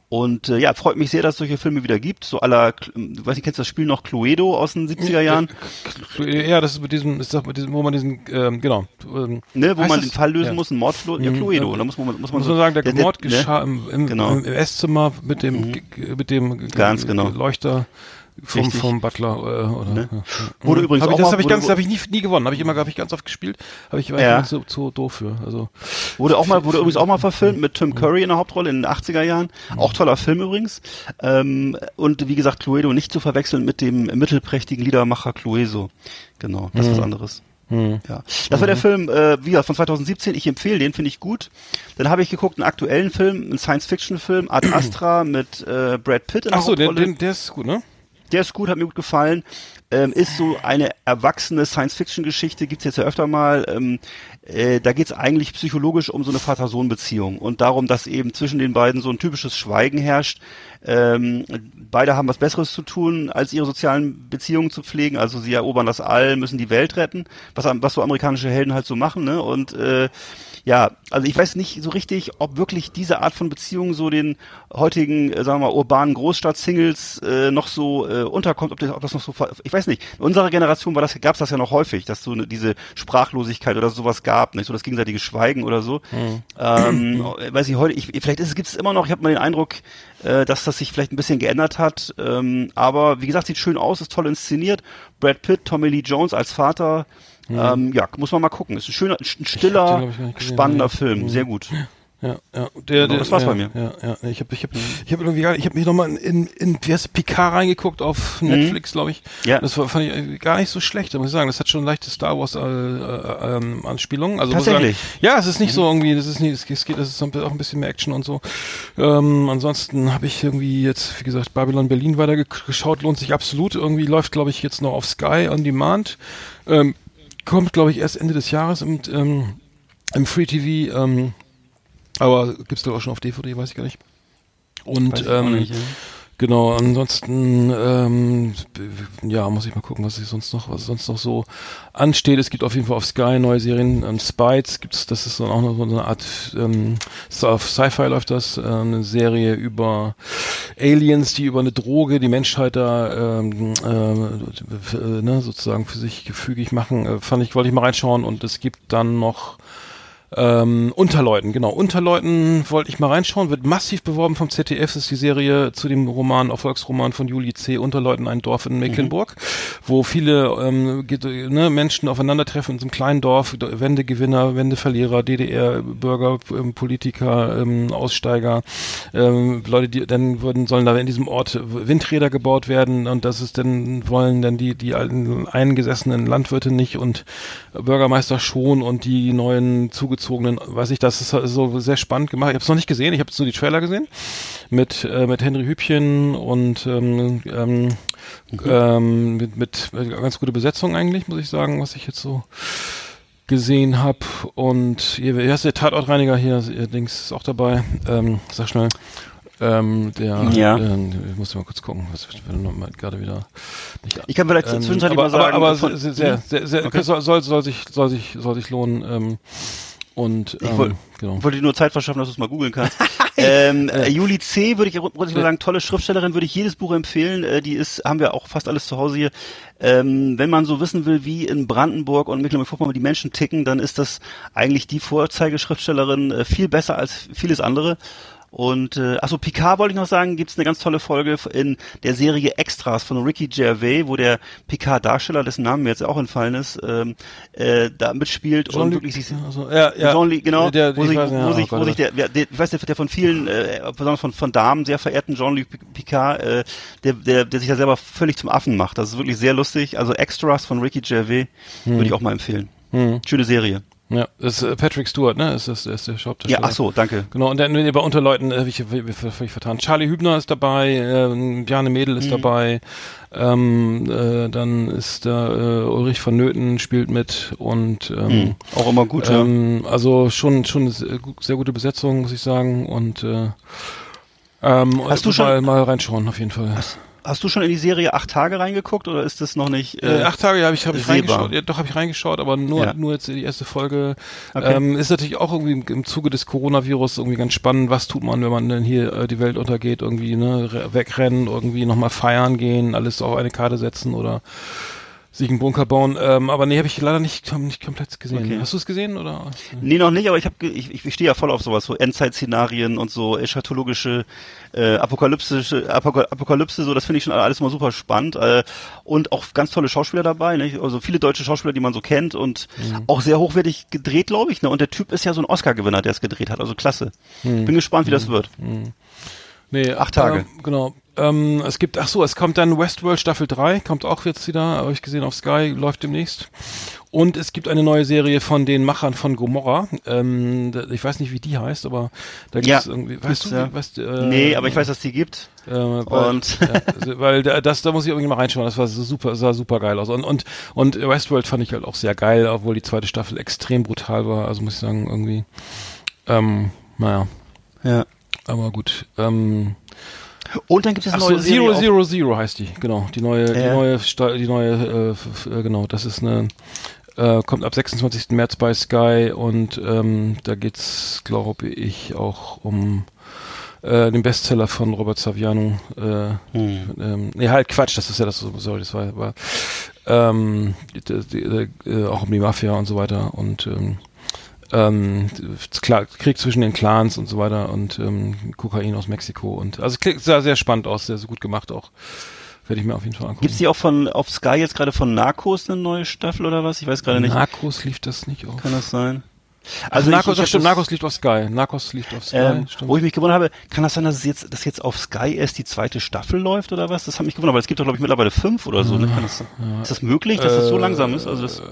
Und äh, ja, freut mich sehr, dass es solche Filme wieder gibt. So aller, du weißt nicht, kennst du das Spiel noch Cluedo aus den 70er Jahren? Ja, das ist mit diesem, ist doch mit diesem, wo man diesen, ähm, genau. Ähm, Ne, wo man das? den Fall lösen ja. muss, ein Mord, ja, Mhm. Cluedo. Da muss man, muss man, Muss so, sagen, der, Mord ne? geschah im, im, Genau. im Esszimmer mit dem, g- mit dem Ganz genau. Leuchter vom, Richtig. vom Butler. Äh, oder, Ne? ja. Wurde Mhm. übrigens hab ich, auch Das mal- habe ich ganz, habe ich nie, nie gewonnen. Habe ich immer, habe ich ganz oft gespielt. Habe ich war Ja. zu, zu doof für. Also Wurde auch mal, wurde übrigens auch mal verfilmt mit Tim Curry in der Hauptrolle in den 80er Jahren. Auch toller Film übrigens. Ähm, und wie gesagt, Cluedo nicht zu verwechseln mit dem mittelprächtigen Liedermacher Clueso. Genau, das ist was anderes. Ja. Das war der Film, äh, wie gesagt, von 2017. Ich empfehle den, finde ich gut. Dann habe ich geguckt, einen aktuellen Film, einen Science-Fiction-Film, Ad Astra mit äh, Brad Pitt in der Ach so, Hauptrolle. den, der ist gut, ne? Der ist gut, hat mir gut gefallen. Ähm, ist so eine erwachsene Science-Fiction-Geschichte, gibt's jetzt ja öfter mal. Ähm, äh, da geht's eigentlich psychologisch um so eine Vater-Sohn-Beziehung und darum, dass eben zwischen den beiden so ein typisches Schweigen herrscht. Ähm, beide haben was Besseres zu tun, als ihre sozialen Beziehungen zu pflegen. Also sie erobern das All, müssen die Welt retten, was, was so amerikanische Helden halt so machen. Ne? Und äh, ja, also ich weiß nicht so richtig, ob wirklich diese Art von Beziehung so den heutigen, äh, sagen wir mal, urbanen Großstadt-Singles äh, noch so äh, unterkommt, ob das, ob das noch so, ich weiß nicht. In unserer Generation war das, gab es das ja noch häufig, dass so eine, diese Sprachlosigkeit oder sowas gab, nicht so das gegenseitige Schweigen oder so. Ähm, weiß ich heute, ich, vielleicht gibt es immer noch. Ich habe mal den Eindruck, äh, dass das sich vielleicht ein bisschen geändert hat. Ähm, aber wie gesagt, sieht schön aus, ist toll inszeniert. Brad Pitt, Tommy Lee Jones als Vater. Ähm, ja, muss man mal gucken. Ist ein schöner, ein stiller, gesehen, spannender ja. Film. Sehr gut. Ja, ja. Der, der, das war's ja, bei mir. Ja, ja. Ich habe ich hab, ich hab irgendwie gar, ich habe mich nochmal in, in, wie heißt Picard reingeguckt auf Netflix, glaube ich. Ja. Das war, fand ich gar nicht so schlecht, muss ich sagen. Das hat schon leichte Star Wars äh, äh, ähm, Anspielungen. Also Tatsächlich? Sagen, ja, es ist nicht so irgendwie, das ist nicht, es es geht, es ist auch ein bisschen mehr Action und so. Ähm, ansonsten habe ich irgendwie jetzt, wie gesagt, Babylon Berlin weiter geschaut, lohnt sich absolut. Irgendwie läuft, glaube ich, jetzt noch auf Sky on Demand. Ähm, kommt, glaube ich, erst Ende des Jahres im, ähm, im Free TV, ähm, aber gibt's doch auch schon auf DVD, weiß ich gar nicht. Und ähm, nicht, ja. Genau, ansonsten ähm, ja, muss ich mal gucken, was ich sonst noch, was sonst noch so ansteht. Es gibt auf jeden Fall auf Sky neue Serien, ähm, Spites gibt's, das ist dann auch noch so eine Art ähm, auf Sci-Fi läuft das, äh, eine Serie über Aliens, die über eine Droge die Menschheit da ähm, äh, äh, ne, sozusagen für sich gefügig machen. Äh, fand ich, wollte ich mal reinschauen und es gibt dann noch ähm, Unterleuten, genau. Unterleuten wollte ich mal reinschauen, wird massiv beworben vom ZDF. Ist die Serie zu dem Roman, Erfolgsroman von Juli C. Unterleuten, ein Dorf in Mecklenburg, wo viele ähm, ne, Menschen aufeinandertreffen in so einem kleinen Dorf, Wendegewinner, Wendeverlierer, DDR-Bürger, ähm, Politiker, ähm, Aussteiger, ähm, Leute, die dann würden, sollen da in diesem Ort Windräder gebaut werden und das ist dann, wollen dann die, die alten eingesessenen Landwirte nicht und Bürgermeister schon und die neuen zugezogenen, weiß ich, das ist so sehr spannend gemacht. Ich habe es noch nicht gesehen, ich habe nur die Trailer gesehen mit äh, mit Henry Hübchen und ähm, ähm, ähm, mit, mit, ganz gute Besetzung eigentlich, muss ich sagen, was ich jetzt so gesehen habe und hier, hier ist der Tatortreiniger hier, ihr Dings ist auch dabei. Ähm, sag schnell. Ähm, der, Ja. ähm, ich muss mal kurz gucken, was mal gerade wieder nicht Ich kann vielleicht ähm, zwischenzeitlich aber, mal sagen, aber, aber von- sehr, sehr, Hm? sehr, sehr Okay. soll, soll, soll sich, soll sich, soll sich lohnen. Ähm, und Ich ähm, wollt- genau. Wollte dir nur Zeit verschaffen, dass du es mal googeln kannst. ähm, äh, Juli C. würde ich, würde ich mal sagen, tolle Schriftstellerin, würde ich jedes Buch empfehlen. Äh, die ist, haben wir auch fast alles zu Hause hier. Ähm, wenn man so wissen will, wie in Brandenburg und Mecklenburg-Vorpommern die Menschen ticken, dann ist das eigentlich die Vorzeigeschriftstellerin äh, viel besser als vieles andere. Und äh, achso, Picard wollte ich noch sagen, gibt es eine ganz tolle Folge in der Serie Extras von Ricky Gervais, wo der Picard-Darsteller, dessen Namen mir jetzt auch entfallen ist, ähm, äh, da mitspielt und Jean-Luc, wirklich sich also, ja, ja. Jean-Luc, genau, Der, wo ich sich, weiß, wo oh sich, wo sich der, der, der, ich weiß, der, der von vielen, äh, besonders von, von Damen sehr verehrten Jean-Luc Picard, äh, der, der, der sich ja selber völlig zum Affen macht. Das ist wirklich sehr lustig. Also Extras von Ricky Gervais würde ich auch mal empfehlen. Hm. Schöne Serie. Ja, das ist äh, Patrick Stewart, ne? Ist das, ist der Hauptdarsteller. Ja, ach so, danke. Genau, und dann nee, bei Unterleuten, äh, ich, völlig vertan. Charlie Hübner ist dabei, ähm, Bjarne Mädel Mhm. ist dabei, ähm, äh, dann ist da äh, Ulrich von Nöten spielt mit und ähm, Hm. Auch immer gut, ja. Ähm, also schon schon eine sehr, gu- sehr gute Besetzung, muss ich sagen. Und äh, ähm, Hast du schon- mal, mal reinschauen auf jeden Fall. Hast du schon in die Serie acht Tage reingeguckt oder ist das noch nicht? Äh, acht Tage habe ich, hab ich reingeschaut. Ja, doch habe ich reingeschaut, aber nur Ja. nur jetzt die erste Folge. Okay. Ähm, ist natürlich auch irgendwie im, im Zuge des Coronavirus irgendwie ganz spannend. Was tut man, wenn man dann hier äh, die Welt untergeht? Irgendwie ne re- wegrennen, irgendwie nochmal feiern gehen, alles auf eine Karte setzen oder sich einen Bunker bauen. Ähm, aber nee, habe ich leider nicht, nicht komplett gesehen. Okay. Hast du es gesehen oder? Nee, noch nicht, aber ich, hab, ich, ich stehe ja voll auf sowas, so Endzeit-Szenarien und so eschatologische, äh, apokalyptische, Apoka Apokalypse, so, das finde ich schon alles mal super spannend. Äh, und auch ganz tolle Schauspieler dabei, ne? also viele deutsche Schauspieler, die man so kennt und Mhm. auch sehr hochwertig gedreht, glaube ich. Ne? Und der Typ ist ja so ein Oscar-Gewinner, der es gedreht hat, also klasse. Mhm. Bin gespannt, wie das wird. Nee, Acht Tage. Ähm, genau. Ähm, es gibt, ach so, es kommt dann Westworld Staffel 3, kommt auch jetzt wieder, habe ich gesehen auf Sky, läuft demnächst. Und es gibt eine neue Serie von den Machern von Gomorra. Ähm, ich weiß nicht, wie die heißt, aber da Ja, gibt's irgendwie, weißt du, ja. weißt, äh, nee, aber ich weiß, dass die gibt. äh, weil, Und- ja, also, weil da- das, da muss ich irgendwie mal reinschauen. Das war so super, sah super geil aus. Und und und Westworld fand ich halt auch sehr geil, obwohl die zweite Staffel extrem brutal war. Also muss ich sagen, irgendwie, ähm, naja, Ja. Aber gut. Ähm, Und dann gibt es eine neue. Zero Zero Zero heißt die, genau. Die neue, die Ja. neue, Sta- die neue, äh, f- äh, genau. Das ist eine, äh, kommt ab 26. März bei Sky und ähm, da geht's, glaube ich, auch um äh, den Bestseller von Robert Saviano. Äh, Hm. ähm, nee, halt Quatsch, das ist ja das, sorry, das war, war ähm, die, die, äh, auch um die Mafia und so weiter und ähm, ähm, Krieg zwischen den Clans und so weiter und ähm, Kokain aus Mexiko und also es sah sehr spannend aus, sehr, sehr gut gemacht auch. Werde ich mir auf jeden Fall angucken. Gibt's die auch von auf Sky jetzt gerade von Narcos eine neue Staffel oder was? Ich weiß gerade nicht. Narcos lief das nicht auf. Kann das sein? Also ich- Narcos, ich das hab stimmt, das- Narcos liegt auf Sky. Narcos liegt auf Sky, Ähm, wo ich mich gewundert habe, kann das sein, dass es jetzt, dass jetzt auf Sky erst die zweite Staffel läuft oder was? Das hat mich gewundert, weil es gibt doch glaube ich mittlerweile fünf oder so. Ne? Das, Ist das möglich, dass das so langsam ist? Also das, Äh,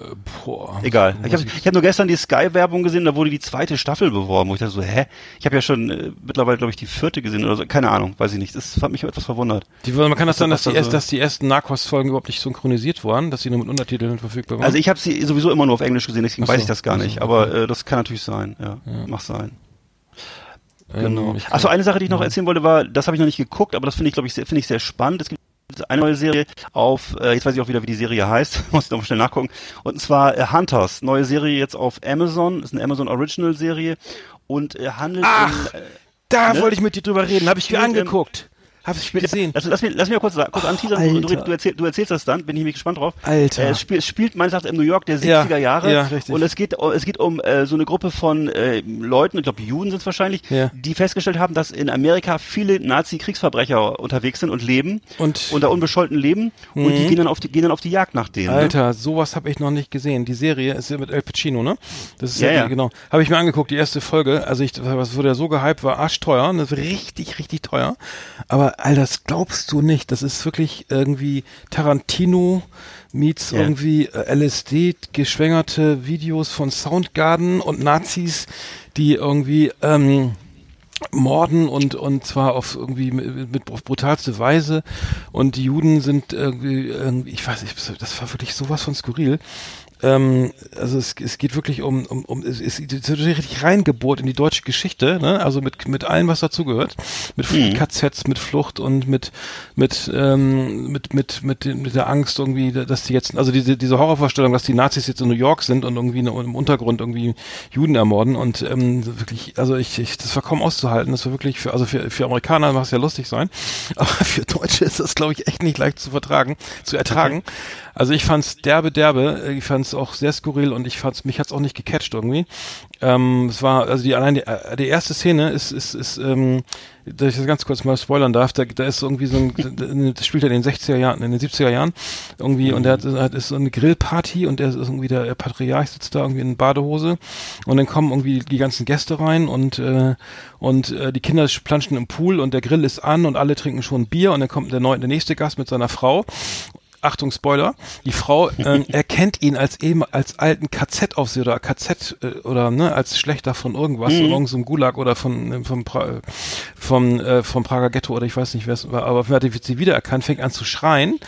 boah. egal. Ich habe ich hab nur gestern die Sky-Werbung gesehen, da wurde die zweite Staffel beworben, wo ich dachte so, hä? Ich habe ja schon äh, mittlerweile glaube ich die vierte gesehen oder so. Keine Ahnung, weiß ich nicht. Das hat mich etwas verwundert. Die, man kann das sein, dass was die, so- dass die ersten Narcos-Folgen überhaupt nicht synchronisiert waren, dass sie nur mit Untertiteln verfügbar waren? Also ich habe sie sowieso immer nur auf Englisch gesehen, deswegen Ach so, weiß ich das gar ach so, nicht. Aber äh, das kann natürlich sein. Ja, mag sein. Ähm, Genau. ich Achso, eine Sache, die ich noch erzählen wollte, war, das habe ich noch nicht geguckt, aber das finde ich, glaube ich, sehr- finde ich sehr spannend. Es gibt eine neue Serie auf, äh, jetzt weiß ich auch wieder, wie die Serie heißt, muss ich noch mal schnell nachgucken. Und zwar äh, Hunters, neue Serie jetzt auf Amazon, ist eine Amazon Original Serie und äh, handelt Ach, in, äh, da ne? wollte ich mit dir drüber reden, habe ich mir angeguckt. Habe ich gesehen. Lass, lass, mich, lass mich mal kurz, kurz anteasern, du, du, erzähl, du erzählst das dann, bin ich mich gespannt drauf. Alter. Äh, es, spiel, es spielt meines Erachtens im New York der Ja, 70er Jahre. ja, richtig. Und es geht, es geht um äh, so eine Gruppe von äh, Leuten, ich glaube Juden sind es wahrscheinlich, Ja. die festgestellt haben, dass in Amerika viele Nazi-Kriegsverbrecher unterwegs sind und leben. Und- unter unbescholten leben. Und die gehen dann auf die, gehen dann auf die Jagd nach denen. Ne? Alter, sowas habe ich noch nicht gesehen. Die Serie ist ja mit El Pacino, ne? Das ist ja, Ja, ja. genau. Habe ich mir angeguckt, die erste Folge. Also ich, was wurde ja so gehypt, war arschteuer. Das ist richtig, richtig teuer. Aber Alter, das glaubst du nicht. Das ist wirklich irgendwie Tarantino meets Ja. irgendwie äh, LSD geschwängerte Videos von Soundgarden und Nazis, die irgendwie ähm, morden und und zwar auf irgendwie mit, mit auf brutalste Weise und die Juden sind irgendwie, irgendwie ich weiß nicht das war wirklich sowas von skurril ähm, also es, es geht wirklich um, um, um es ist es wird richtig reingebohrt in die deutsche Geschichte, ne? Also mit mit allem, was dazugehört, mit Mhm. KZs, mit Flucht und mit mit ähm, mit mit mit, mit der Angst irgendwie, dass die jetzt, also diese diese Horrorvorstellung, dass die Nazis jetzt in New York sind und irgendwie ne- im Untergrund irgendwie Juden ermorden und ähm, wirklich, also ich, ich das war kaum auszuhalten. Das war wirklich für also für für Amerikaner mag es ja lustig sein, aber für Deutsche ist das glaube ich echt nicht leicht zu vertragen, zu ertragen. Also ich fand's derbe, derbe. Ich fand's auch sehr skurril und ich fand's, mich hat's auch nicht gecatcht irgendwie. Ähm, es war, also die allein die, äh, die erste Szene ist, ist, ist, ähm, dass ich das ganz kurz mal spoilern darf, da, da ist irgendwie so ein, das spielt er in den 60er Jahren, in den 70er Jahren irgendwie und der hat, hat ist so eine Grillparty und der ist irgendwie der Patriarch sitzt da irgendwie in Badehose und dann kommen irgendwie die ganzen Gäste rein und äh, und äh, die Kinder planschen im Pool und der Grill ist an und alle trinken schon Bier und dann kommt der, neu, der nächste Gast mit seiner Frau Achtung Spoiler, die Frau ähm, erkennt ihn als eben als alten KZ-Aufseher oder KZ äh, oder ne als Schlechter von irgendwas, mhm. irgendeinem Gulag oder von äh, vom pra vom äh, vom Prager Ghetto oder ich weiß nicht wer es war, aber hat sie wiedererkannt, fängt an zu schreien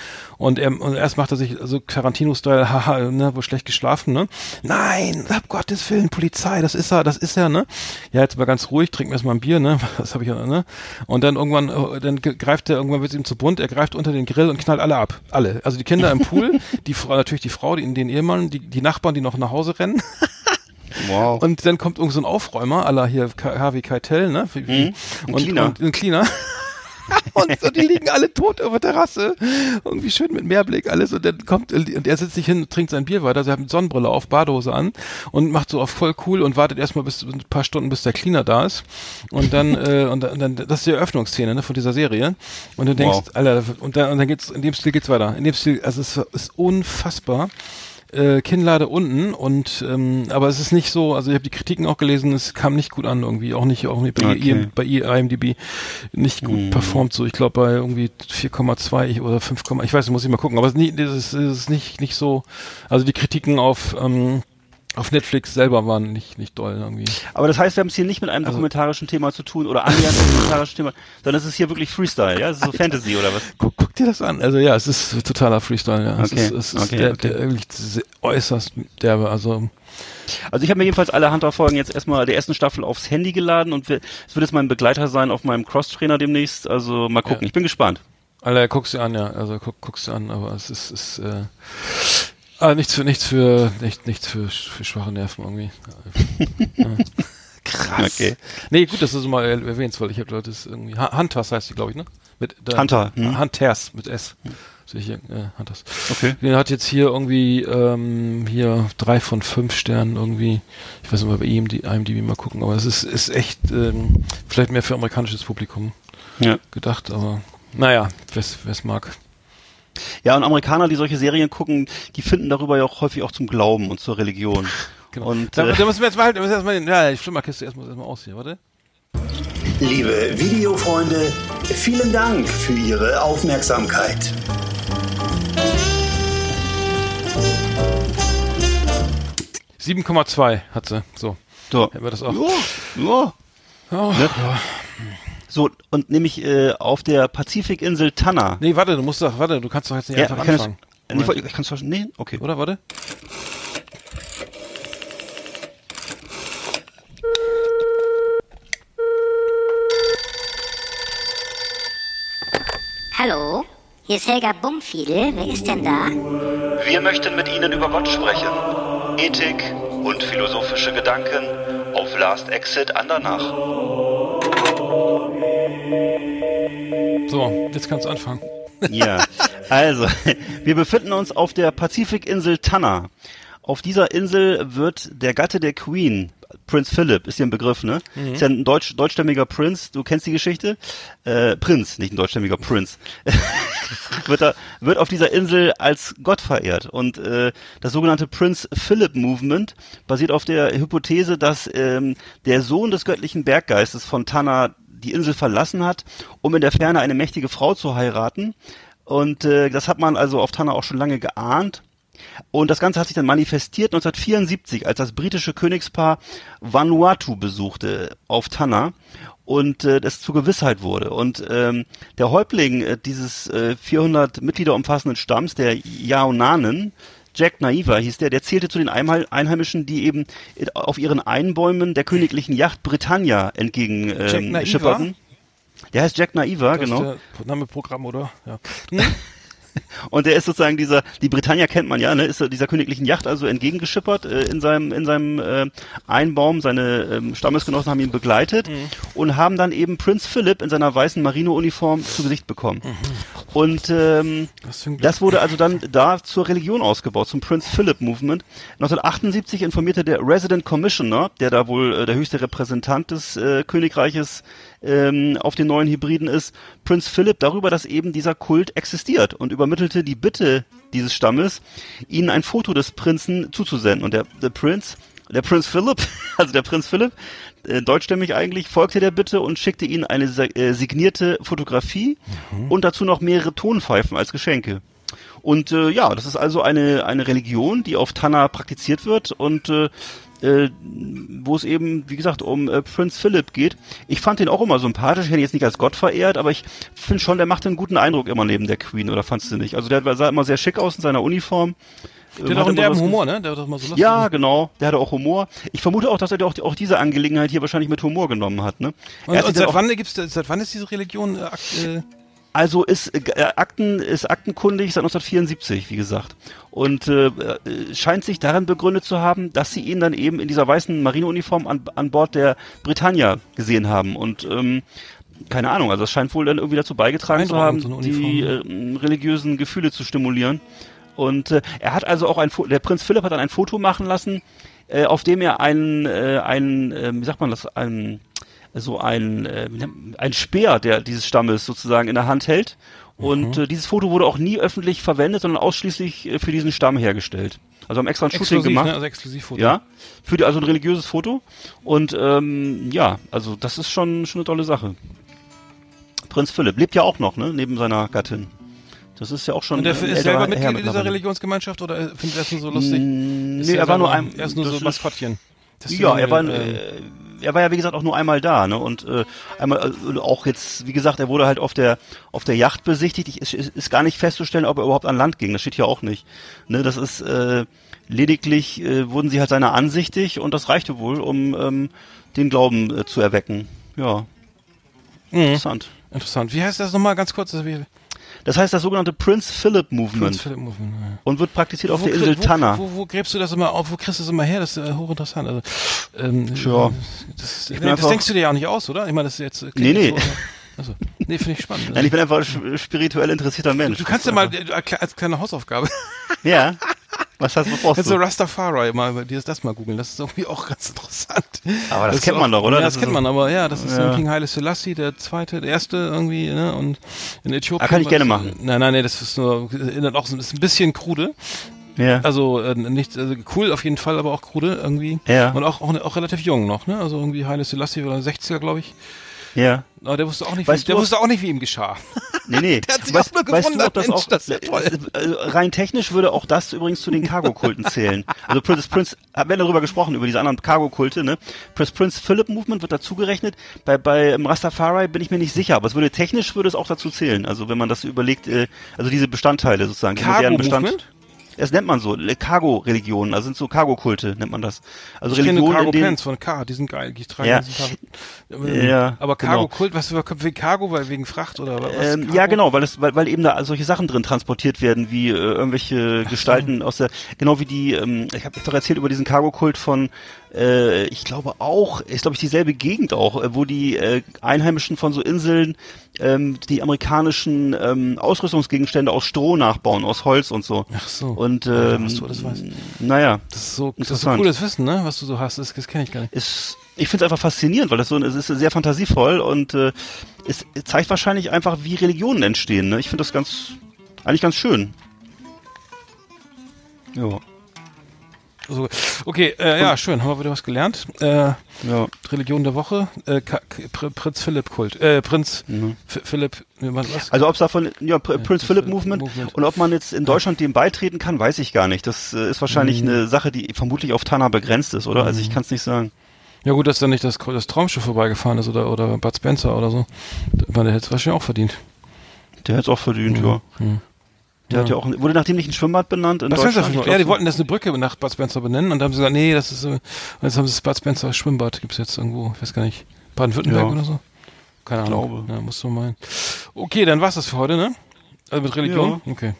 und, er, und erst macht er sich so Tarantino-Style, haha, ne, wo schlecht geschlafen, ne? Nein, ab Gottes Willen, Polizei, das ist er, das ist er, ne? Ja, jetzt mal ganz ruhig, trinken wir erstmal ein Bier, ne? Das habe ich ja, ne? Und dann irgendwann, äh, dann greift er, irgendwann wird es ihm zu bunt, er greift unter den Grill und knallt alle ab. Alle. Also die Kinder im Pool, die Frau, natürlich die Frau, die, den Ehemann, die, die Nachbarn, die noch nach Hause rennen. Wow. Und dann kommt irgend so ein Aufräumer, aller hier Harvey Keitel, ne? Mhm. Ein und, Cleaner. und ein Cleaner. und so, die liegen alle tot auf der Terrasse. Irgendwie schön mit Meerblick alles. Und dann kommt, und er setzt sich hin, trinkt sein Bier weiter, also er hat eine Sonnenbrille auf, Badehose an und macht so auf voll cool und wartet erstmal bis ein paar Stunden, bis der Cleaner da ist. Und dann, äh, und dann, dann, das ist die Eröffnungsszene, ne, von dieser Serie. Und du denkst, Wow. Alter, und dann, und dann geht's, in dem Stil geht's weiter. In dem Stil, also es ist unfassbar äh, Kinnlade unten und ähm, aber es ist nicht so, also ich habe die Kritiken auch gelesen, es kam nicht gut an irgendwie, auch nicht auch nicht bei, Okay. IM, bei IMDb nicht gut performt so. Ich glaube bei irgendwie 4,2 oder 5, ich weiß, nicht, muss ich mal gucken, aber es ist, es ist, es ist nicht nicht so, also die Kritiken auf ähm, auf Netflix selber waren nicht nicht doll irgendwie. Aber das heißt, wir haben es hier nicht mit einem Also dokumentarischen Thema zu tun oder annähernd dokumentarischen Thema, sondern es ist hier wirklich Freestyle, ja? Es ist so Fantasy oder was? Guck, guck dir das an. Also ja, es ist totaler Freestyle, ja. Es Okay, ist, es ist okay, der, okay. der wirklich äußerst derbe, also Also ich habe mir jedenfalls alle Hunter-Folgen jetzt erstmal der ersten Staffel aufs Handy geladen und es wird jetzt mein Begleiter sein auf meinem Cross-Trainer demnächst. Also mal gucken. Ja. Ich bin gespannt. Alter, guckst du an, ja. Also guck, guckst du an, aber es ist, ist äh, ah, nichts für nichts für nicht, nichts für, für schwache Nerven irgendwie. ja. Krass. Okay. Nee, gut, dass du es mal er- erwähnst, weil ich habe Leute das irgendwie Hu- Hunters heißt die, glaube ich, ne? Mit der, Hunter, hm. Hunters mit S. Hier, äh, Hunters. Okay. Der hat jetzt hier irgendwie ähm, hier drei von fünf Sternen irgendwie. Ich weiß nicht mal bei ihm die IMDb mal gucken, aber es ist ist echt ähm, vielleicht mehr für amerikanisches Publikum Ja. gedacht, aber naja, wer es mag. Ja, und Amerikaner, die solche Serien gucken, die finden darüber ja auch häufig auch zum Glauben und zur Religion. Genau. Und, da, äh, da müssen wir jetzt mal, da müssen wir erstmal, ja, die Flimmerkiste erstmal, erstmal aus hier, warte. Liebe Videofreunde, vielen Dank für Ihre Aufmerksamkeit. Sieben Komma zwei hat sie, so. So. Hätten wir das auch. Ja, ja. Oh, Ne? ja. So, und nämlich äh, auf der Pazifikinsel Tanna. Nee, warte, du musst doch, warte, du kannst doch jetzt nicht Ja, einfach ich anfangen. äh, nee, ich kann es verstehen. Nee, okay. Oder, warte? Hallo, hier ist Helga Bumfiedel. Wer ist denn da? Wir möchten mit Ihnen über Gott sprechen. Ethik und philosophische Gedanken auf Last Exit Andernach. So, jetzt kannst du anfangen. Ja, also, wir befinden uns auf der Pazifikinsel Tanna. Auf dieser Insel wird der Gatte der Queen, Prinz Philip, ist hier ein Begriff, ne? Ist ja ein deutsch, deutschstämmiger Prinz, du kennst die Geschichte? Äh, Prinz, nicht ein deutschstämmiger Prinz. wird, da, wird auf dieser Insel als Gott verehrt. Und äh, das sogenannte Prince Philip Movement basiert auf der Hypothese, dass ähm, der Sohn des göttlichen Berggeistes von Tanna die Insel verlassen hat, um in der Ferne eine mächtige Frau zu heiraten. Und äh, das hat man also auf Tanna auch schon lange geahnt. Und das Ganze hat sich dann manifestiert 1974, als das britische Königspaar Vanuatu besuchte auf Tanna und äh, das zur Gewissheit wurde. Und ähm, der Häuptling äh, dieses äh, 400 Mitglieder umfassenden Stamms, der Yaonanen, Jack Naiva hieß der, der zählte zu den Einheimischen, die eben auf ihren Einbäumen der königlichen Yacht Britannia entgegen ähm, schipperten. Der heißt Jack Naiva, Das genau. ist der Name Programm, oder? Ja. Hm? Und der ist sozusagen dieser, die Britannia kennt man ja, ne, ist dieser königlichen Yacht also entgegengeschippert äh, in seinem in seinem äh, Einbaum. Seine ähm, Stammesgenossen haben ihn begleitet und haben dann eben Prinz Philip in seiner weißen Marineuniform zu Gesicht bekommen. Und ähm, das wurde also dann da zur Religion ausgebaut, zum Prince Philip Movement. 1978 informierte der Resident Commissioner, der da wohl äh, der höchste Repräsentant des äh, Königreiches ähm, auf den neuen Hybriden ist, Prinz Philip darüber, dass eben dieser Kult existiert und übermittelte die Bitte dieses Stammes, ihnen ein Foto des Prinzen zuzusenden. Und der, der Prinz, der Prinz Philip, also der Prinz Philip, äh, deutschstämmig eigentlich, folgte der Bitte und schickte ihnen eine äh, signierte Fotografie und dazu noch mehrere Tonpfeifen als Geschenke. Und äh, ja, das ist also eine, eine Religion, die auf Tanna praktiziert wird und äh, äh, wo es eben, wie gesagt, um äh, Prinz Philip geht. Ich fand den auch immer sympathisch, ich hätte ihn jetzt nicht als Gott verehrt, aber ich finde schon, der macht einen guten Eindruck immer neben der Queen, oder fandst du nicht? Also der sah immer sehr schick aus in seiner Uniform. Der hat auch einen derben Humor, ne? Der hat doch mal so lustig. ja, genau. Der hatte auch Humor. Ich vermute auch, dass er auch, auch diese Angelegenheit hier wahrscheinlich mit Humor genommen hat. Ne? Und, und seit auch- wann gibt's, seit wann ist diese Religion äh, äh, Also ist äh, Akten ist aktenkundig seit 1974, wie gesagt, und äh, äh, scheint sich darin begründet zu haben, dass sie ihn dann eben in dieser weißen Marineuniform an, an Bord der Britannia gesehen haben. Und ähm, keine Ahnung, also es scheint wohl dann irgendwie dazu beigetragen zu haben, so die äh, religiösen Gefühle zu stimulieren. Und äh, er hat also auch ein, Fo- der Prinz Philipp hat dann ein Foto machen lassen, äh, auf dem er einen, äh, einen, äh, wie sagt man das, einen so ein, äh, ein Speer der dieses Stammes sozusagen in der Hand hält. Und Mhm. äh, dieses Foto wurde auch nie öffentlich verwendet, sondern ausschließlich äh, für diesen Stamm hergestellt. Also haben extra ein Shooting exklusiv, gemacht. ne? Also Exklusivfoto. Ja, für die, also ein religiöses Foto. Und ähm, ja, also das ist schon, schon eine tolle Sache. Prinz Philipp lebt ja auch noch, ne, neben seiner Gattin. Das ist ja auch schon Und der ein ist älterer selber Mitglied in dieser. Religionsgemeinschaft oder äh, findet er das nur so lustig? Mm, Nee, er war nur ein, Er ist nur so Maskottchen. Das ist Ja, er war, eine, äh, er war ja wie gesagt auch nur einmal da, ne? Und äh, einmal äh, auch jetzt, wie gesagt, er wurde halt auf der auf der Yacht besichtigt. Ich, es ist, ist gar nicht festzustellen, ob er überhaupt an Land ging. Das steht hier auch nicht. Ne, das ist äh, lediglich äh, wurden sie halt seiner ansichtig und das reichte wohl, um ähm, den Glauben äh, zu erwecken. Ja, Mhm. interessant. Interessant. Wie heißt das nochmal ganz kurz? Das Das heißt das sogenannte Prince Philip Movement Prince Philip Movement. Ja. und wird praktiziert auf Wo der krieg- Insel wo, Tanna. Wo, wo gräbst du das immer auf? Wo kriegst du das immer her? Das ist äh, hochinteressant. Also, ähm, Tja. Das, bin nee, das einfach- denkst du dir ja auch nicht aus, oder? Ich meine, das ist jetzt. äh, Nee, nee. So, also, nee, finde ich spannend. Nein, ich bin einfach ein spirituell interessierter Mensch. du kannst ja mal äh, als kleine Hausaufgabe Ja. Was hast du was brauchst Kannst du du? Rastafari mal dir das mal googeln. Das ist irgendwie auch ganz interessant. Aber das ist kennt auch, man doch, oder? Ja, Das das, kennt so- man, aber ja, das ist Ja. King Haile Selassie, der zweite, der erste irgendwie, ne? Und in Äthiopien. Ah, kann ich war gerne das- machen. Nein, nein, nee, das ist nur, erinnert auch so, ist ein bisschen krude. Ja. Also äh, nicht also cool auf jeden Fall, aber auch krude irgendwie. Ja. Und auch, auch, auch relativ jung noch, ne? Also irgendwie Haile Selassie oder 60er, glaube ich. Ja. Aber der wusste auch nicht, Weißt wie, der wusste auch nicht, wie ihm geschah. Nee, nee. Der hat sich weißt, auch nur weißt du, ob das Mensch, auch, das ist ja toll. äh, rein technisch würde auch das übrigens zu den Cargo-Kulten zählen. Also Prince Prince, haben wir darüber gesprochen, über diese anderen Cargo-Kulte, ne? Prince Prince Philip Movement wird dazu gerechnet. Bei, bei Rastafari bin ich mir nicht sicher, aber es würde technisch würde es auch dazu zählen. Also wenn man das überlegt, äh, also diese Bestandteile sozusagen, die modernen Bestand. Cargo-Movement? Das nennt man so, äh, Cargo-Religionen, also sind so Cargo-Kulte, nennt man das. Also Ich kenne Religionen, Cargo in denen, Pants von K, die sind geil, die tragen Ja. Ähm, Ja, Aber genau. Kult, was wegen Cargo, weil wegen Fracht oder was? Ähm, ja, genau, weil es, weil, weil eben da solche Sachen drin transportiert werden, wie äh, irgendwelche Gestalten aus der, genau wie die, ähm, ich habe doch erzählt über diesen Cargo-Kult von, äh, ich glaube auch, ist glaube ich dieselbe Gegend auch, äh, wo die äh, Einheimischen von so Inseln ähm, die amerikanischen ähm, Ausrüstungsgegenstände aus Stroh nachbauen, aus Holz und so. Ach so. Und Ja, ähm, was du alles weißt. naja, Das ist so, das ist so cooles Wissen, ne? Was du so hast, das, das kenne ich gar nicht. ist, ich finde es einfach faszinierend, weil das so, es ist sehr fantasievoll und äh, es zeigt wahrscheinlich einfach, wie Religionen entstehen. Ne? Ich finde das ganz, eigentlich ganz schön. Ja, So, okay, äh, ja, schön, haben wir wieder was gelernt. Äh, ja. Religion der Woche, äh, K Pr Prinz Philipp Kult, äh, Prinz Mhm. Philipp, was? Also ob es davon, ja, Pr Prince Philip Movement, Movement. und ob man jetzt in Deutschland dem beitreten kann, weiß ich gar nicht. Das äh, ist wahrscheinlich Mhm. eine Sache, die vermutlich auf Tana begrenzt ist, oder? Also ich kann es nicht sagen. Ja gut, dass da nicht das, das Traumschiff vorbeigefahren ist oder, oder Bud Spencer oder so. Der hätte es wahrscheinlich auch verdient. Der hätte es auch verdient, ja. Der hat ja auch, wurde nach dem nicht ein Schwimmbad benannt in Spencer, Deutschland? Ich ja, die wollten das eine Brücke nach Bud Spencer benennen und dann haben sie gesagt, nee, das ist, äh, und jetzt haben sie das Bud Spencer Schwimmbad, gibt's jetzt irgendwo, ich weiß gar nicht, Baden-Württemberg Ja. oder so? Keine Ahnung. glaube. Ja, musst du meinen. Okay, dann war's das für heute, ne? Also mit Religion? Okay.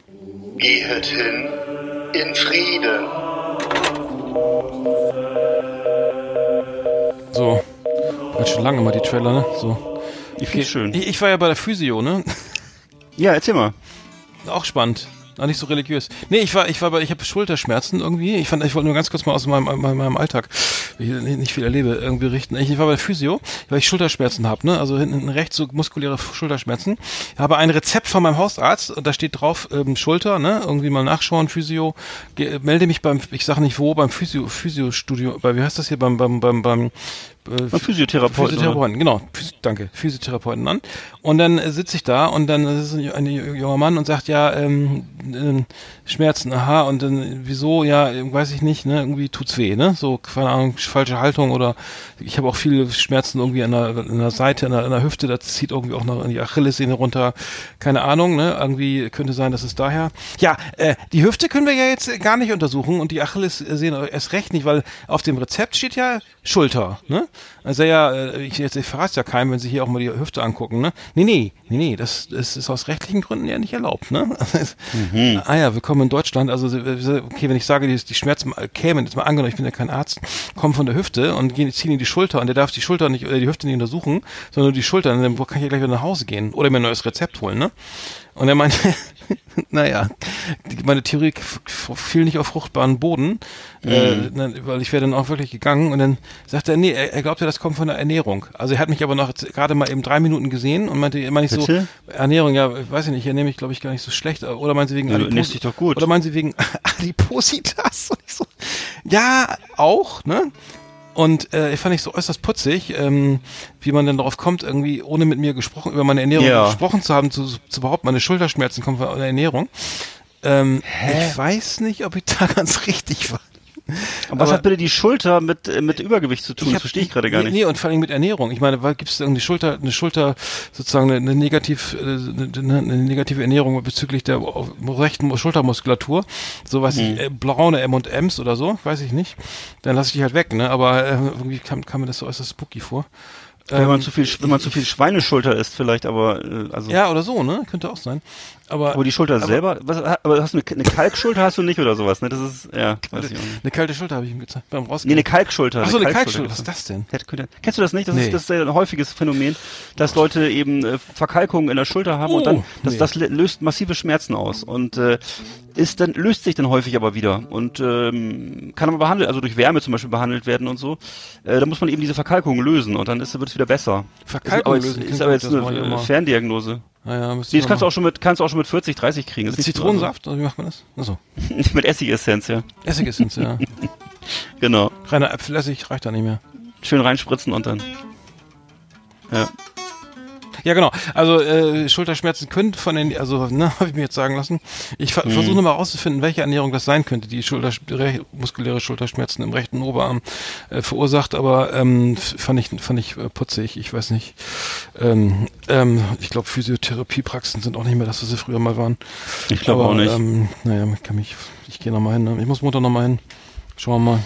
Gehet hin in Frieden. So. Hat schon lange mal die Trailer, ne? So. Ich find's schön. Ich, ich war ja bei der Physio, ne? Ja, erzähl mal. Auch spannend. Auch nicht so religiös. Nee, ich war, ich war bei, ich habe Schulterschmerzen irgendwie. Ich fand, ich wollte nur ganz kurz mal aus meinem, meinem, meinem Alltag, ich nicht viel erlebe, irgendwie berichten. Ich, war bei Physio, weil ich Schulterschmerzen habe, ne? Also hinten rechts so muskuläre Schulterschmerzen. Ich habe ein Rezept von meinem Hausarzt und da steht drauf, ähm, Schulter, ne? Irgendwie mal nachschauen, Physio. Ge melde mich beim, ich sage nicht wo, beim Physio, Physiostudio, bei, wie heißt das hier, beim, beim, beim, beim, äh, Beim Physiotherapeuten. Physiotherapeuten, genau. Phys danke, Physiotherapeuten an. Und dann äh, sitze ich da und dann ist ein, ein junger Mann und sagt, ja, ähm, ähm, Schmerzen, aha, und dann, wieso, ja, äh, weiß ich nicht, ne, irgendwie tut's weh, ne, so, keine Ahnung, falsche Haltung oder ich habe auch viele Schmerzen irgendwie an der, an der Seite, an der, an der Hüfte, das zieht irgendwie auch noch an die Achillessehne runter, keine Ahnung, ne, irgendwie könnte sein, dass es daher, ja, äh, die Hüfte können wir ja jetzt gar nicht untersuchen und die Achillessehne erst recht nicht, weil auf dem Rezept steht ja Schulter, ne, also ja, äh, ich, jetzt, ich verrate ja keinem, wenn Sie hier auch mal die Hüfte angucken, ne? Nee, nee, nee, nee, das, das ist aus rechtlichen Gründen ja nicht erlaubt, ne? Ah ja, willkommen in Deutschland. Also, okay, wenn ich sage, die, die Schmerzen kämen, jetzt mal angenommen, ich bin ja kein Arzt, kommen von der Hüfte und gehen, ziehen in die Schulter und der darf die Schulter nicht, oder die Hüfte nicht untersuchen, sondern nur die Schulter, dann kann ich ja gleich wieder nach Hause gehen oder mir ein neues Rezept holen, ne? Und er meinte, naja, meine Theorie fiel nicht auf fruchtbaren Boden, äh, dann- weil ich wäre dann auch wirklich gegangen und dann sagte er, nee, er, er glaubte, das kommt von der Ernährung. Also er hat mich aber noch gerade mal eben drei Minuten gesehen und meinte, meine ich so? Ernährung, ja, weiß ich nicht, ernähre mich, glaube ich, gar nicht so schlecht. Oder meinen Sie wegen Ja, Adipos- gut. Oder meinen Sie wegen Adipositas? So, ja, auch, ne? Und äh, fand ich so äußerst putzig, ähm, wie man denn darauf kommt, irgendwie ohne mit mir gesprochen, über meine Ernährung Ja. gesprochen zu haben, zu, zu behaupten, meine Schulterschmerzen kommen von der Ernährung. Ähm, ich weiß nicht, ob ich da ganz richtig war. Aber was hat bitte die Schulter mit, äh, mit Übergewicht zu tun? hab- das verstehe ich gerade gar nicht. Nee, und vor allem mit Ernährung. Ich meine, gibt es irgendwie Schulter, eine Schulter, sozusagen eine, eine, negativ, äh, eine, eine negative Ernährung bezüglich der rechten Schultermuskulatur? So weiß Mhm. ich, äh, braune M&Ms oder so, weiß ich nicht. Dann lasse ich die halt weg, ne? Aber äh, irgendwie kam, kam mir das so äußerst spooky vor. wenn man Ähm, zu viel, wenn man zu viel Schweineschulter isst vielleicht, aber äh, also ja, oder so, ne? Könnte auch sein. Aber, aber die Schulter aber- selber, was, aber hast du eine, eine Kalkschulter hast du nicht oder sowas, ne? Das ist ja, weiß ich eine kalte Schulter habe ich ihm gezeigt beim Nee, Rausgehen. eine Kalkschulter. Ach so, eine Kalkschulter Kalkschulter. Was ist das denn? Kennst du das nicht? Das, Nee. ist, das ist ein häufiges Phänomen, dass Leute eben äh, Verkalkungen in der Schulter haben und Oh, dann das, nee. das lö- löst massive Schmerzen aus und äh, ist dann löst sich dann häufig aber wieder und ähm, kann aber behandelt, also durch Wärme zum Beispiel behandelt werden und so. Äh, da muss man eben diese Verkalkung lösen und dann ist wird es wieder besser. Verkalkung ist, aber lösen jetzt, klingt ist aber jetzt eine äh. Ferndiagnose. Naja, Nee, das kannst du auch schon mit, kannst du auch schon mit 40, 30 kriegen. So- Zitronensaft? Oder wie macht man das? Achso. Mit Essigessenz, ja. Essigessenz, ja. Genau. Reiner Äpfelessig reicht da nicht mehr. Schön reinspritzen und dann. Ja. Ja, genau. Also äh, Schulterschmerzen können von den, also ne, habe ich mir jetzt sagen lassen. Ich ver Mhm. versuche nur mal rauszufinden, welche Ernährung das sein könnte, die Schulter re muskuläre Schulterschmerzen im rechten Oberarm äh, verursacht. Aber ähm, fand ich fand ich äh, putzig. Ich weiß nicht. Ähm, ähm, ich glaube Physiotherapiepraxen sind auch nicht mehr das, was sie früher mal waren. Ich glaube auch nicht. Ähm, naja, ich kann mich, ich gehe noch mal hin. Ne? Ich muss Montag noch mal hin. Schauen wir mal.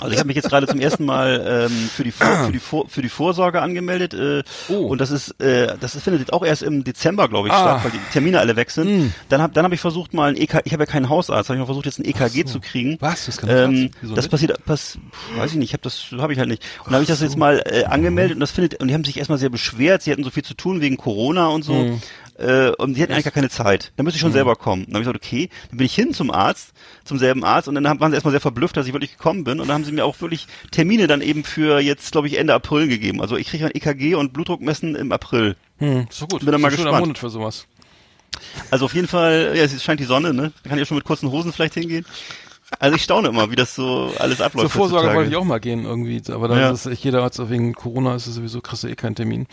Also ich habe mich jetzt gerade zum ersten Mal ähm, für die Vor für die Vor für die Vorsorge angemeldet äh, Oh. und das ist äh, das ist, findet jetzt auch erst im Dezember glaube ich Ah. statt, weil die Termine alle weg sind. Mm. Dann habe dann habe ich versucht mal ein EK ich habe ja keinen Hausarzt, habe ich mal versucht jetzt ein EKG zu kriegen. Was? Das kann Ähm, das passiert, pass, weiß ich nicht, ich habe das habe ich halt nicht. Und dann habe ich das jetzt mal äh, angemeldet und das findet und die haben sich erstmal sehr beschwert, sie hatten so viel zu tun wegen Corona und so. Mhm. Äh, und die hatten eigentlich gar keine Zeit. Da müsste ich schon selber kommen. Dann habe ich gesagt, okay, dann bin ich hin zum Arzt, zum selben Arzt und dann waren sie erstmal sehr verblüfft, dass ich wirklich gekommen bin und dann haben sie mir auch wirklich Termine dann eben für jetzt, glaube ich, Ende April gegeben. Also ich kriege ein EKG und Blutdruck messen im April. Hm, doch gut. Bin dann mal gespannt. Monat für sowas. Also auf jeden Fall, ja, es scheint die Sonne, ne? Da kann ich ja schon mit kurzen Hosen vielleicht hingehen. Also ich staune immer, wie das so alles abläuft. Zur Vorsorge heutzutage. wollte ich auch mal gehen irgendwie, aber dann Ja. ist es, jeder hat so wegen Corona ist es sowieso kriegst du eh keinen Termin.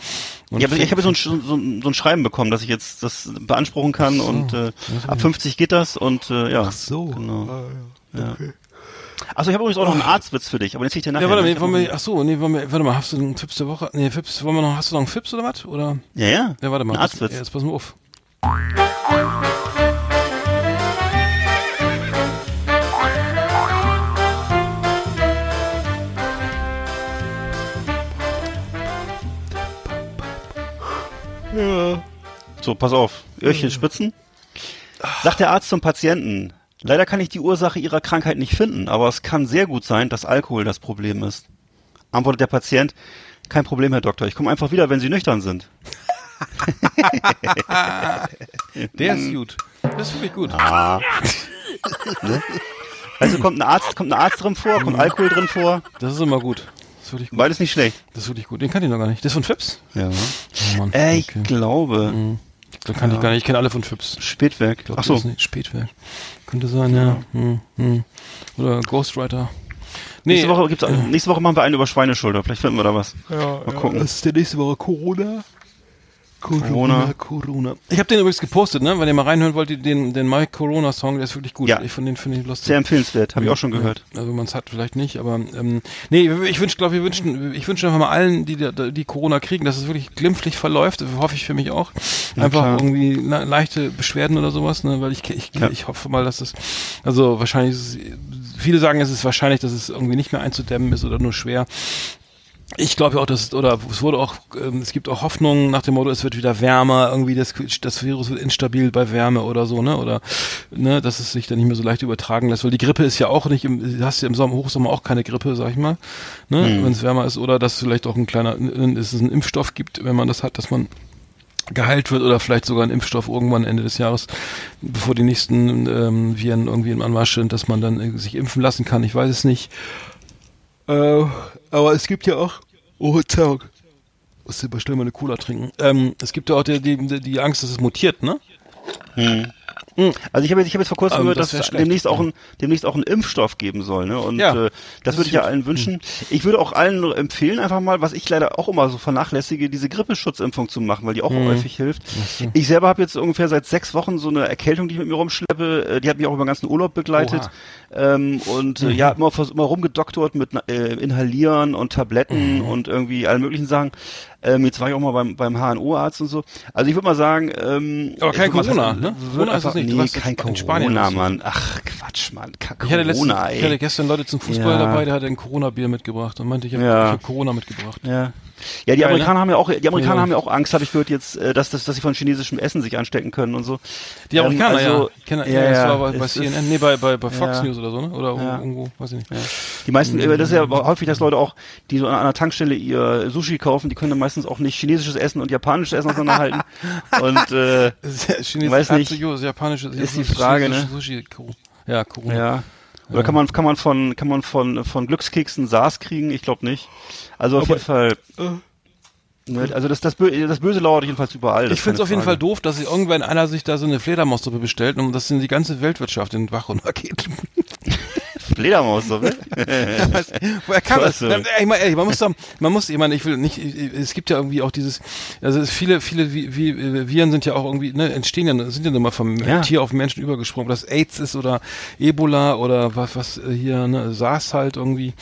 Und Ja, aber ich habe so ein, so, ein- so ein Schreiben bekommen, dass ich jetzt das beanspruchen kann und äh, ab 50 geht das und äh, ja. Ach so. Genau. Ja. Achso, ich habe übrigens auch noch einen Arztwitz für dich, aber den zieh ich dir nachher. ja, warte, nee, Ich hab wollen wir, ach so, nee, wollen wir, warte mal, hast du einen Fips der Woche? Nee, Fips, wollen wir noch, hast du noch einen Fips oder was? Oder? ja, ja. Ja, warte mal. Ein Arztwitz. Ja, jetzt pass mal auf. So, pass auf. Öhrchen spitzen. Sagt der Arzt zum Patienten, leider kann ich die Ursache ihrer Krankheit nicht finden, aber es kann sehr gut sein, dass Alkohol das Problem ist. Antwortet der Patient, kein Problem, Herr Doktor, ich komme einfach wieder, wenn Sie nüchtern sind. Der ist gut. Das ist wirklich gut. Also kommt ein Arzt, kommt ein Arzt drin vor, kommt Alkohol drin vor, Das ist immer gut. Das ist wirklich gut. beides nicht schlecht. Das ist wirklich gut. Den kannte ich noch gar nicht. Das ist von Fips? Ja. Oh Mann. Äh, ich okay. glaube, Den kannte ich gar nicht. Ich kenne alle von Fips. Spätwerk. Ich glaub, Ach so. Spätwerk. Könnte sein, ja. Hm, hm. Oder Ghostwriter. Nee, Nächste Woche gibt's, nächste Woche machen wir einen über Schweineschulter. Vielleicht finden wir da was. Mal gucken. Das ist der nächste Woche Corona. Corona. Corona. Ich habe den übrigens gepostet, ne? Wenn ihr mal reinhören wollt, den, den My Corona Song, der ist wirklich gut. Ja. Ich finde den finde ich lustig. Sehr empfehlenswert, habe ich auch schon gehört. Ja, also wenn man es hat, vielleicht nicht, aber ähm, nee, ich wünsche, glaube wir wünschen, ich wünsche einfach mal allen, die die Corona kriegen, dass es wirklich glimpflich verläuft. Hoffe ich für mich auch. Einfach klar. irgendwie le leichte Beschwerden oder sowas, ne? Weil ich ich, Ja. ich hoffe mal, dass es also wahrscheinlich ist es, viele sagen, es ist wahrscheinlich, dass es irgendwie nicht mehr einzudämmen ist oder nur schwer. Ich glaube ja auch, dass es, oder es wurde auch, ähm, es gibt auch Hoffnungen nach dem Motto, es wird wieder wärmer, irgendwie das, das Virus wird instabil bei Wärme oder so, ne, oder, ne, dass es sich dann nicht mehr so leicht übertragen lässt, weil die Grippe ist ja auch nicht, im, du hast ja im Sommer, Hochsommer auch keine Grippe, sag ich mal, ne, wenn es wärmer ist, oder dass vielleicht auch ein kleiner, dass es einen Impfstoff gibt, wenn man das hat, dass man geheilt wird oder vielleicht sogar ein Impfstoff irgendwann Ende des Jahres, bevor die nächsten ähm, Viren irgendwie im Anmarsch sind, dass man dann äh, sich impfen lassen kann. Ich weiß es nicht. Äh, aber es gibt ja auch. Oh, Tag. Muss ich schnell mal eine Cola trinken. Ähm, es gibt ja auch die, die, die Angst, dass es mutiert, ne? Also ich habe jetzt, ich habe jetzt vor kurzem Ähm, gehört, das dass es demnächst auch ein demnächst auch einen Impfstoff geben soll, ne? Und Ja, äh, das, das würde ich ja allen wünschen. Ich würde auch allen empfehlen, einfach mal, was ich leider auch immer so vernachlässige, diese Grippeschutzimpfung zu machen, weil die auch Mhm. häufig hilft. Ich selber habe jetzt ungefähr seit sechs Wochen so eine Erkältung, die ich mit mir rumschleppe. Äh, Die hat mich auch über den ganzen Urlaub begleitet. Ähm, und Mhm. äh, ja, immer, immer rumgedoktort mit äh, Inhalieren und Tabletten Mhm. und irgendwie allen möglichen Sachen. Ähm, jetzt war ich auch mal beim, beim HNO-Arzt und so. Also ich würde mal sagen, ähm, Aber kein Corona, ne? Corona ist einfach- nicht. Nee, kein in Spanien Corona, oder so. Mann. Ach, Quatsch, Mann. Ka- Ich hatte, letztens, Corona, ich hatte ey. gestern Leute zum Fußball Ja. dabei, der hatte ein Corona-Bier mitgebracht und meinte, ich habe Ja. hab Corona mitgebracht. Ja. Ja, die Geil, Amerikaner ne? haben ja auch, die Amerikaner Ja. haben ja auch Angst, habe ich gehört jetzt, äh, dass, dass, dass sie von chinesischem Essen sich anstecken können und so. Die Amerikaner, Ähm, also, ja. Kenner, ja, ja, das war bei, bei CNN, ist- nee, bei, bei, bei Fox. News oder so, ne? Oder irgendwo, weiß ich nicht. Die meisten, äh, das ist ja häufig, dass Leute auch, die so an einer Tankstelle ihr Sushi kaufen, die können dann meistens auch nicht chinesisches Essen und japanisches Essen auseinanderhalten. und äh, Chinesisch, Weiß nicht. Absolut, japanische, Ist die Frage, ne? Sushi. Ja, Corona. ja. Oder kann man kann man von kann man von von Glückskeksen SARS kriegen? Ich glaube nicht. Also auf jeden Fall. Ne, Also das, das, Bö das Böse lauert jedenfalls überall. Ich finde es auf jeden Fall doof, dass irgendwann einer sich da so eine Fledermaussuppe bestellt und das in die ganze Weltwirtschaft in den Bach runtergeht. Fledermaussuppe. Was, woher kam das? Ich meine, ehrlich, man muss doch, man muss, ich meine, ich will nicht, es gibt ja irgendwie auch dieses, also viele, viele Vi- Vi- Viren sind ja auch irgendwie, ne, entstehen ja, sind ja nur mal vom Ja. Tier auf Menschen übergesprungen, ob das AIDS ist oder Ebola oder was, was äh, hier, ne, SARS halt irgendwie,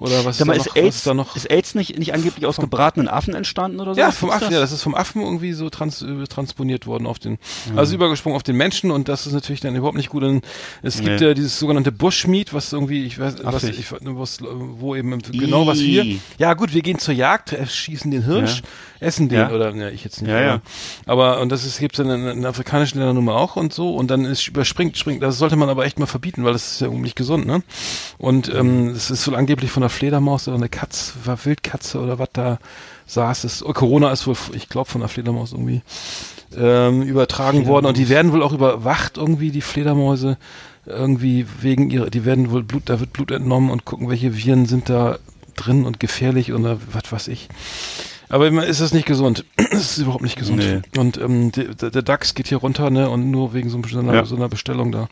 oder was Sag mal, da ist noch, AIDS, da noch? ist AIDS nicht, nicht angeblich aus gebratenen Affen entstanden oder so? Ja, vom ist Affen, ja, das ist vom Affen irgendwie so trans, äh, transponiert worden auf den, also übergesprungen auf den Menschen und das ist natürlich dann überhaupt nicht gut. Und es gibt Nee. ja dieses sogenannte Bushmeat, was irgendwie, ich weiß, was, ich, was, wo eben genau was wir, ja gut, wir gehen zur Jagd, schießen den Hirsch, essen den Ja. oder, ne, ich jetzt nicht. Ja, ja. Aber, und das ist, gibt's in, in, afrikanischen Ländern nun mal auch und so und dann ist überspringt, springt, das sollte man aber echt mal verbieten, weil das ist ja nicht gesund, ne? Und ähm, es ist wohl angeblich von einer Fledermaus oder eine Katz, war Wildkatze oder was da saß. Es, oh, Corona ist wohl, ich glaube, von einer Fledermaus irgendwie ähm, übertragen worden und die werden wohl auch überwacht irgendwie, die Fledermäuse irgendwie wegen ihrer, die werden wohl Blut, da wird Blut entnommen und gucken, welche Viren sind da drin und gefährlich oder was weiß ich. Aber immer ist es nicht gesund. Es ist überhaupt nicht gesund. Nee. Und ähm, der, der der DAX geht hier runter, ne? Und nur wegen so, einer, Ja. so einer Bestellung da.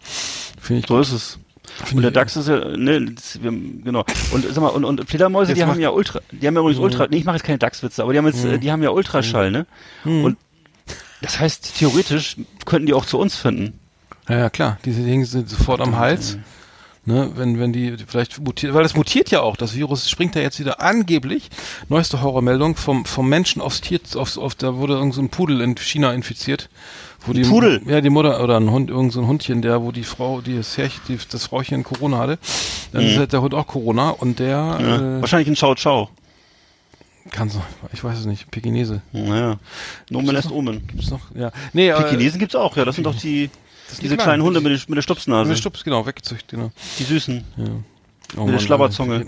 Finde ich So ist es. Find Und der DAX ist ja, ne, das, wir, genau. Und sag mal, und, und Fledermäuse, Jetzt die haben ja Ultra, die haben ja übrigens Ultra, nee, ich mache jetzt keine DAX-Witze, aber die haben jetzt, äh, die haben ja Ultraschall, ne? Und das heißt, theoretisch könnten die auch zu uns finden. Ja, ja, klar. Diese Dinge sind sofort am Hals. Ne, wenn, wenn die vielleicht mutiert, weil das mutiert ja auch. Das Virus springt ja jetzt wieder angeblich, neueste Horrormeldung, vom, vom Menschen aufs Tier, aufs, auf, da wurde irgend so ein Pudel in China infiziert. Wo die, Pudel? Ja, die Mutter, oder ein Hund, irgend so ein Hundchen, der, wo die Frau, die das Herrchen, die, das Frauchen Corona hatte. Dann ist halt der Hund auch Corona und der, Ja. äh, Wahrscheinlich ein Ciao-Ciao. kann so, ich weiß es nicht, Pekinese. Naja. Nomen lässt Omen. Gibt's noch? Ja. Nee. Pekinesen gibt's auch, ja. Das sind doch die, sind diese die kleinen kleinen, Hunde mit, der- mit der Stupsnase. Mit Stups, genau, weggezüchtet, genau. Die süßen. Ja. Oh Mit der Schlabberzunge.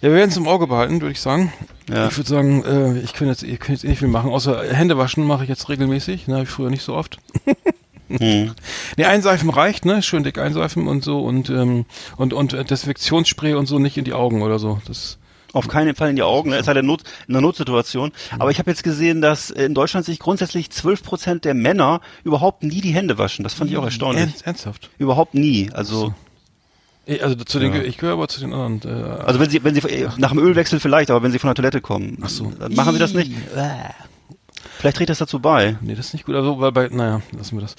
Ja, wir werden es im Auge behalten, würde ich sagen. Ja. Ich würde sagen, äh, ich kann jetzt, ihr könnt jetzt eh nicht viel machen, außer Hände waschen mache ich jetzt regelmäßig. Ne, hab ich früher nicht so oft. Hm. Ne, einseifen reicht, ne? Schön dick einseifen und so und ähm, und und äh, Desinfektionsspray und so nicht in die Augen oder so. Das Auf keinen Fall in die Augen, ne? denn Not, in einer Notsituation. Aber ich habe jetzt gesehen, dass in Deutschland sich grundsätzlich 12 Prozent der Männer überhaupt nie die Hände waschen. Das fand ich auch erstaunlich. Ernst, ernsthaft. Überhaupt nie. Also, Ich, also zu den, Ja. ich gehöre aber zu den anderen. Äh, also wenn sie, wenn sie nach dem Ölwechsel vielleicht, aber wenn sie von der Toilette kommen, Ach so. dann machen sie das nicht. Vielleicht trägt das dazu bei. Nee, das ist nicht gut. Also, weil bei, naja, lassen wir das.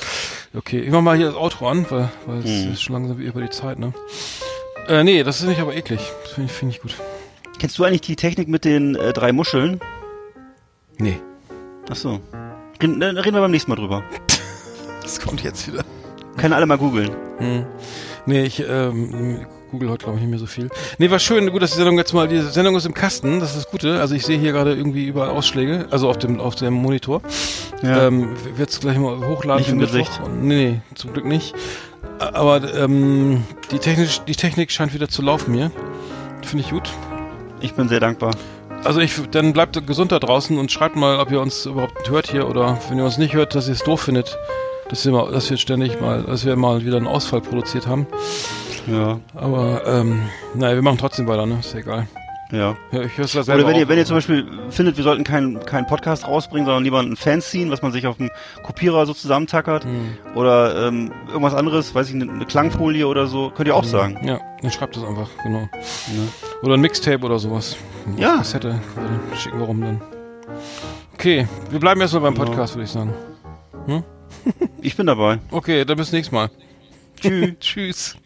Okay, ich mach mal hier das Outro an, weil, weil es Hm. ist schon langsam wie über die Zeit, ne? Äh, nee, das ist nicht aber eklig. Das finde ich, find ich gut. Kennst du eigentlich die Technik mit den äh, drei Muscheln? Nee. Ach so. Reden, reden wir beim nächsten Mal drüber. Das kommt jetzt wieder. Können alle mal googeln. Hm. Nee, ich ähm, google heute, glaube ich, nicht mehr so viel. Nee, war schön. Gut, dass die Sendung jetzt mal, die Sendung ist im Kasten, das ist das Gute. Also ich sehe hier gerade irgendwie überall Ausschläge, also auf dem, auf dem Monitor. Ja. Ähm, wird's gleich mal hochladen. Nicht im. Gesicht. Nee, nee, zum Glück nicht. Aber ähm, die, Technik, die Technik scheint wieder zu laufen hier. Finde ich gut. Ich bin sehr dankbar. Also ich, dann bleibt gesund da draußen und schreibt mal, ob ihr uns überhaupt hört hier oder wenn ihr uns nicht hört, dass ihr es doof findet, dass wir, mal, dass wir ständig mal, dass wir mal wieder einen Ausfall produziert haben. Ja, Aber ähm, naja, wir machen trotzdem weiter, ne? Ist ja egal. Ja. Ja, ich hör's da selber Oder wenn ihr, wenn ihr zum Beispiel findet, wir sollten keinen keinen Podcast rausbringen, sondern lieber ein Fanzine, was man sich auf dem Kopierer so zusammentackert. Hm. Oder ähm, irgendwas anderes, weiß ich, eine, eine Klangfolie oder so, könnt ihr auch sagen. Ja, dann schreibt das einfach, genau. Oder ein Mixtape oder sowas. Auf Ja. Kassette, schicken wir rum dann. Okay, wir bleiben erstmal beim Genau. Podcast, würde ich sagen. Ich bin dabei. Okay, dann bis nächstes Mal. Tschüss. Tschüss.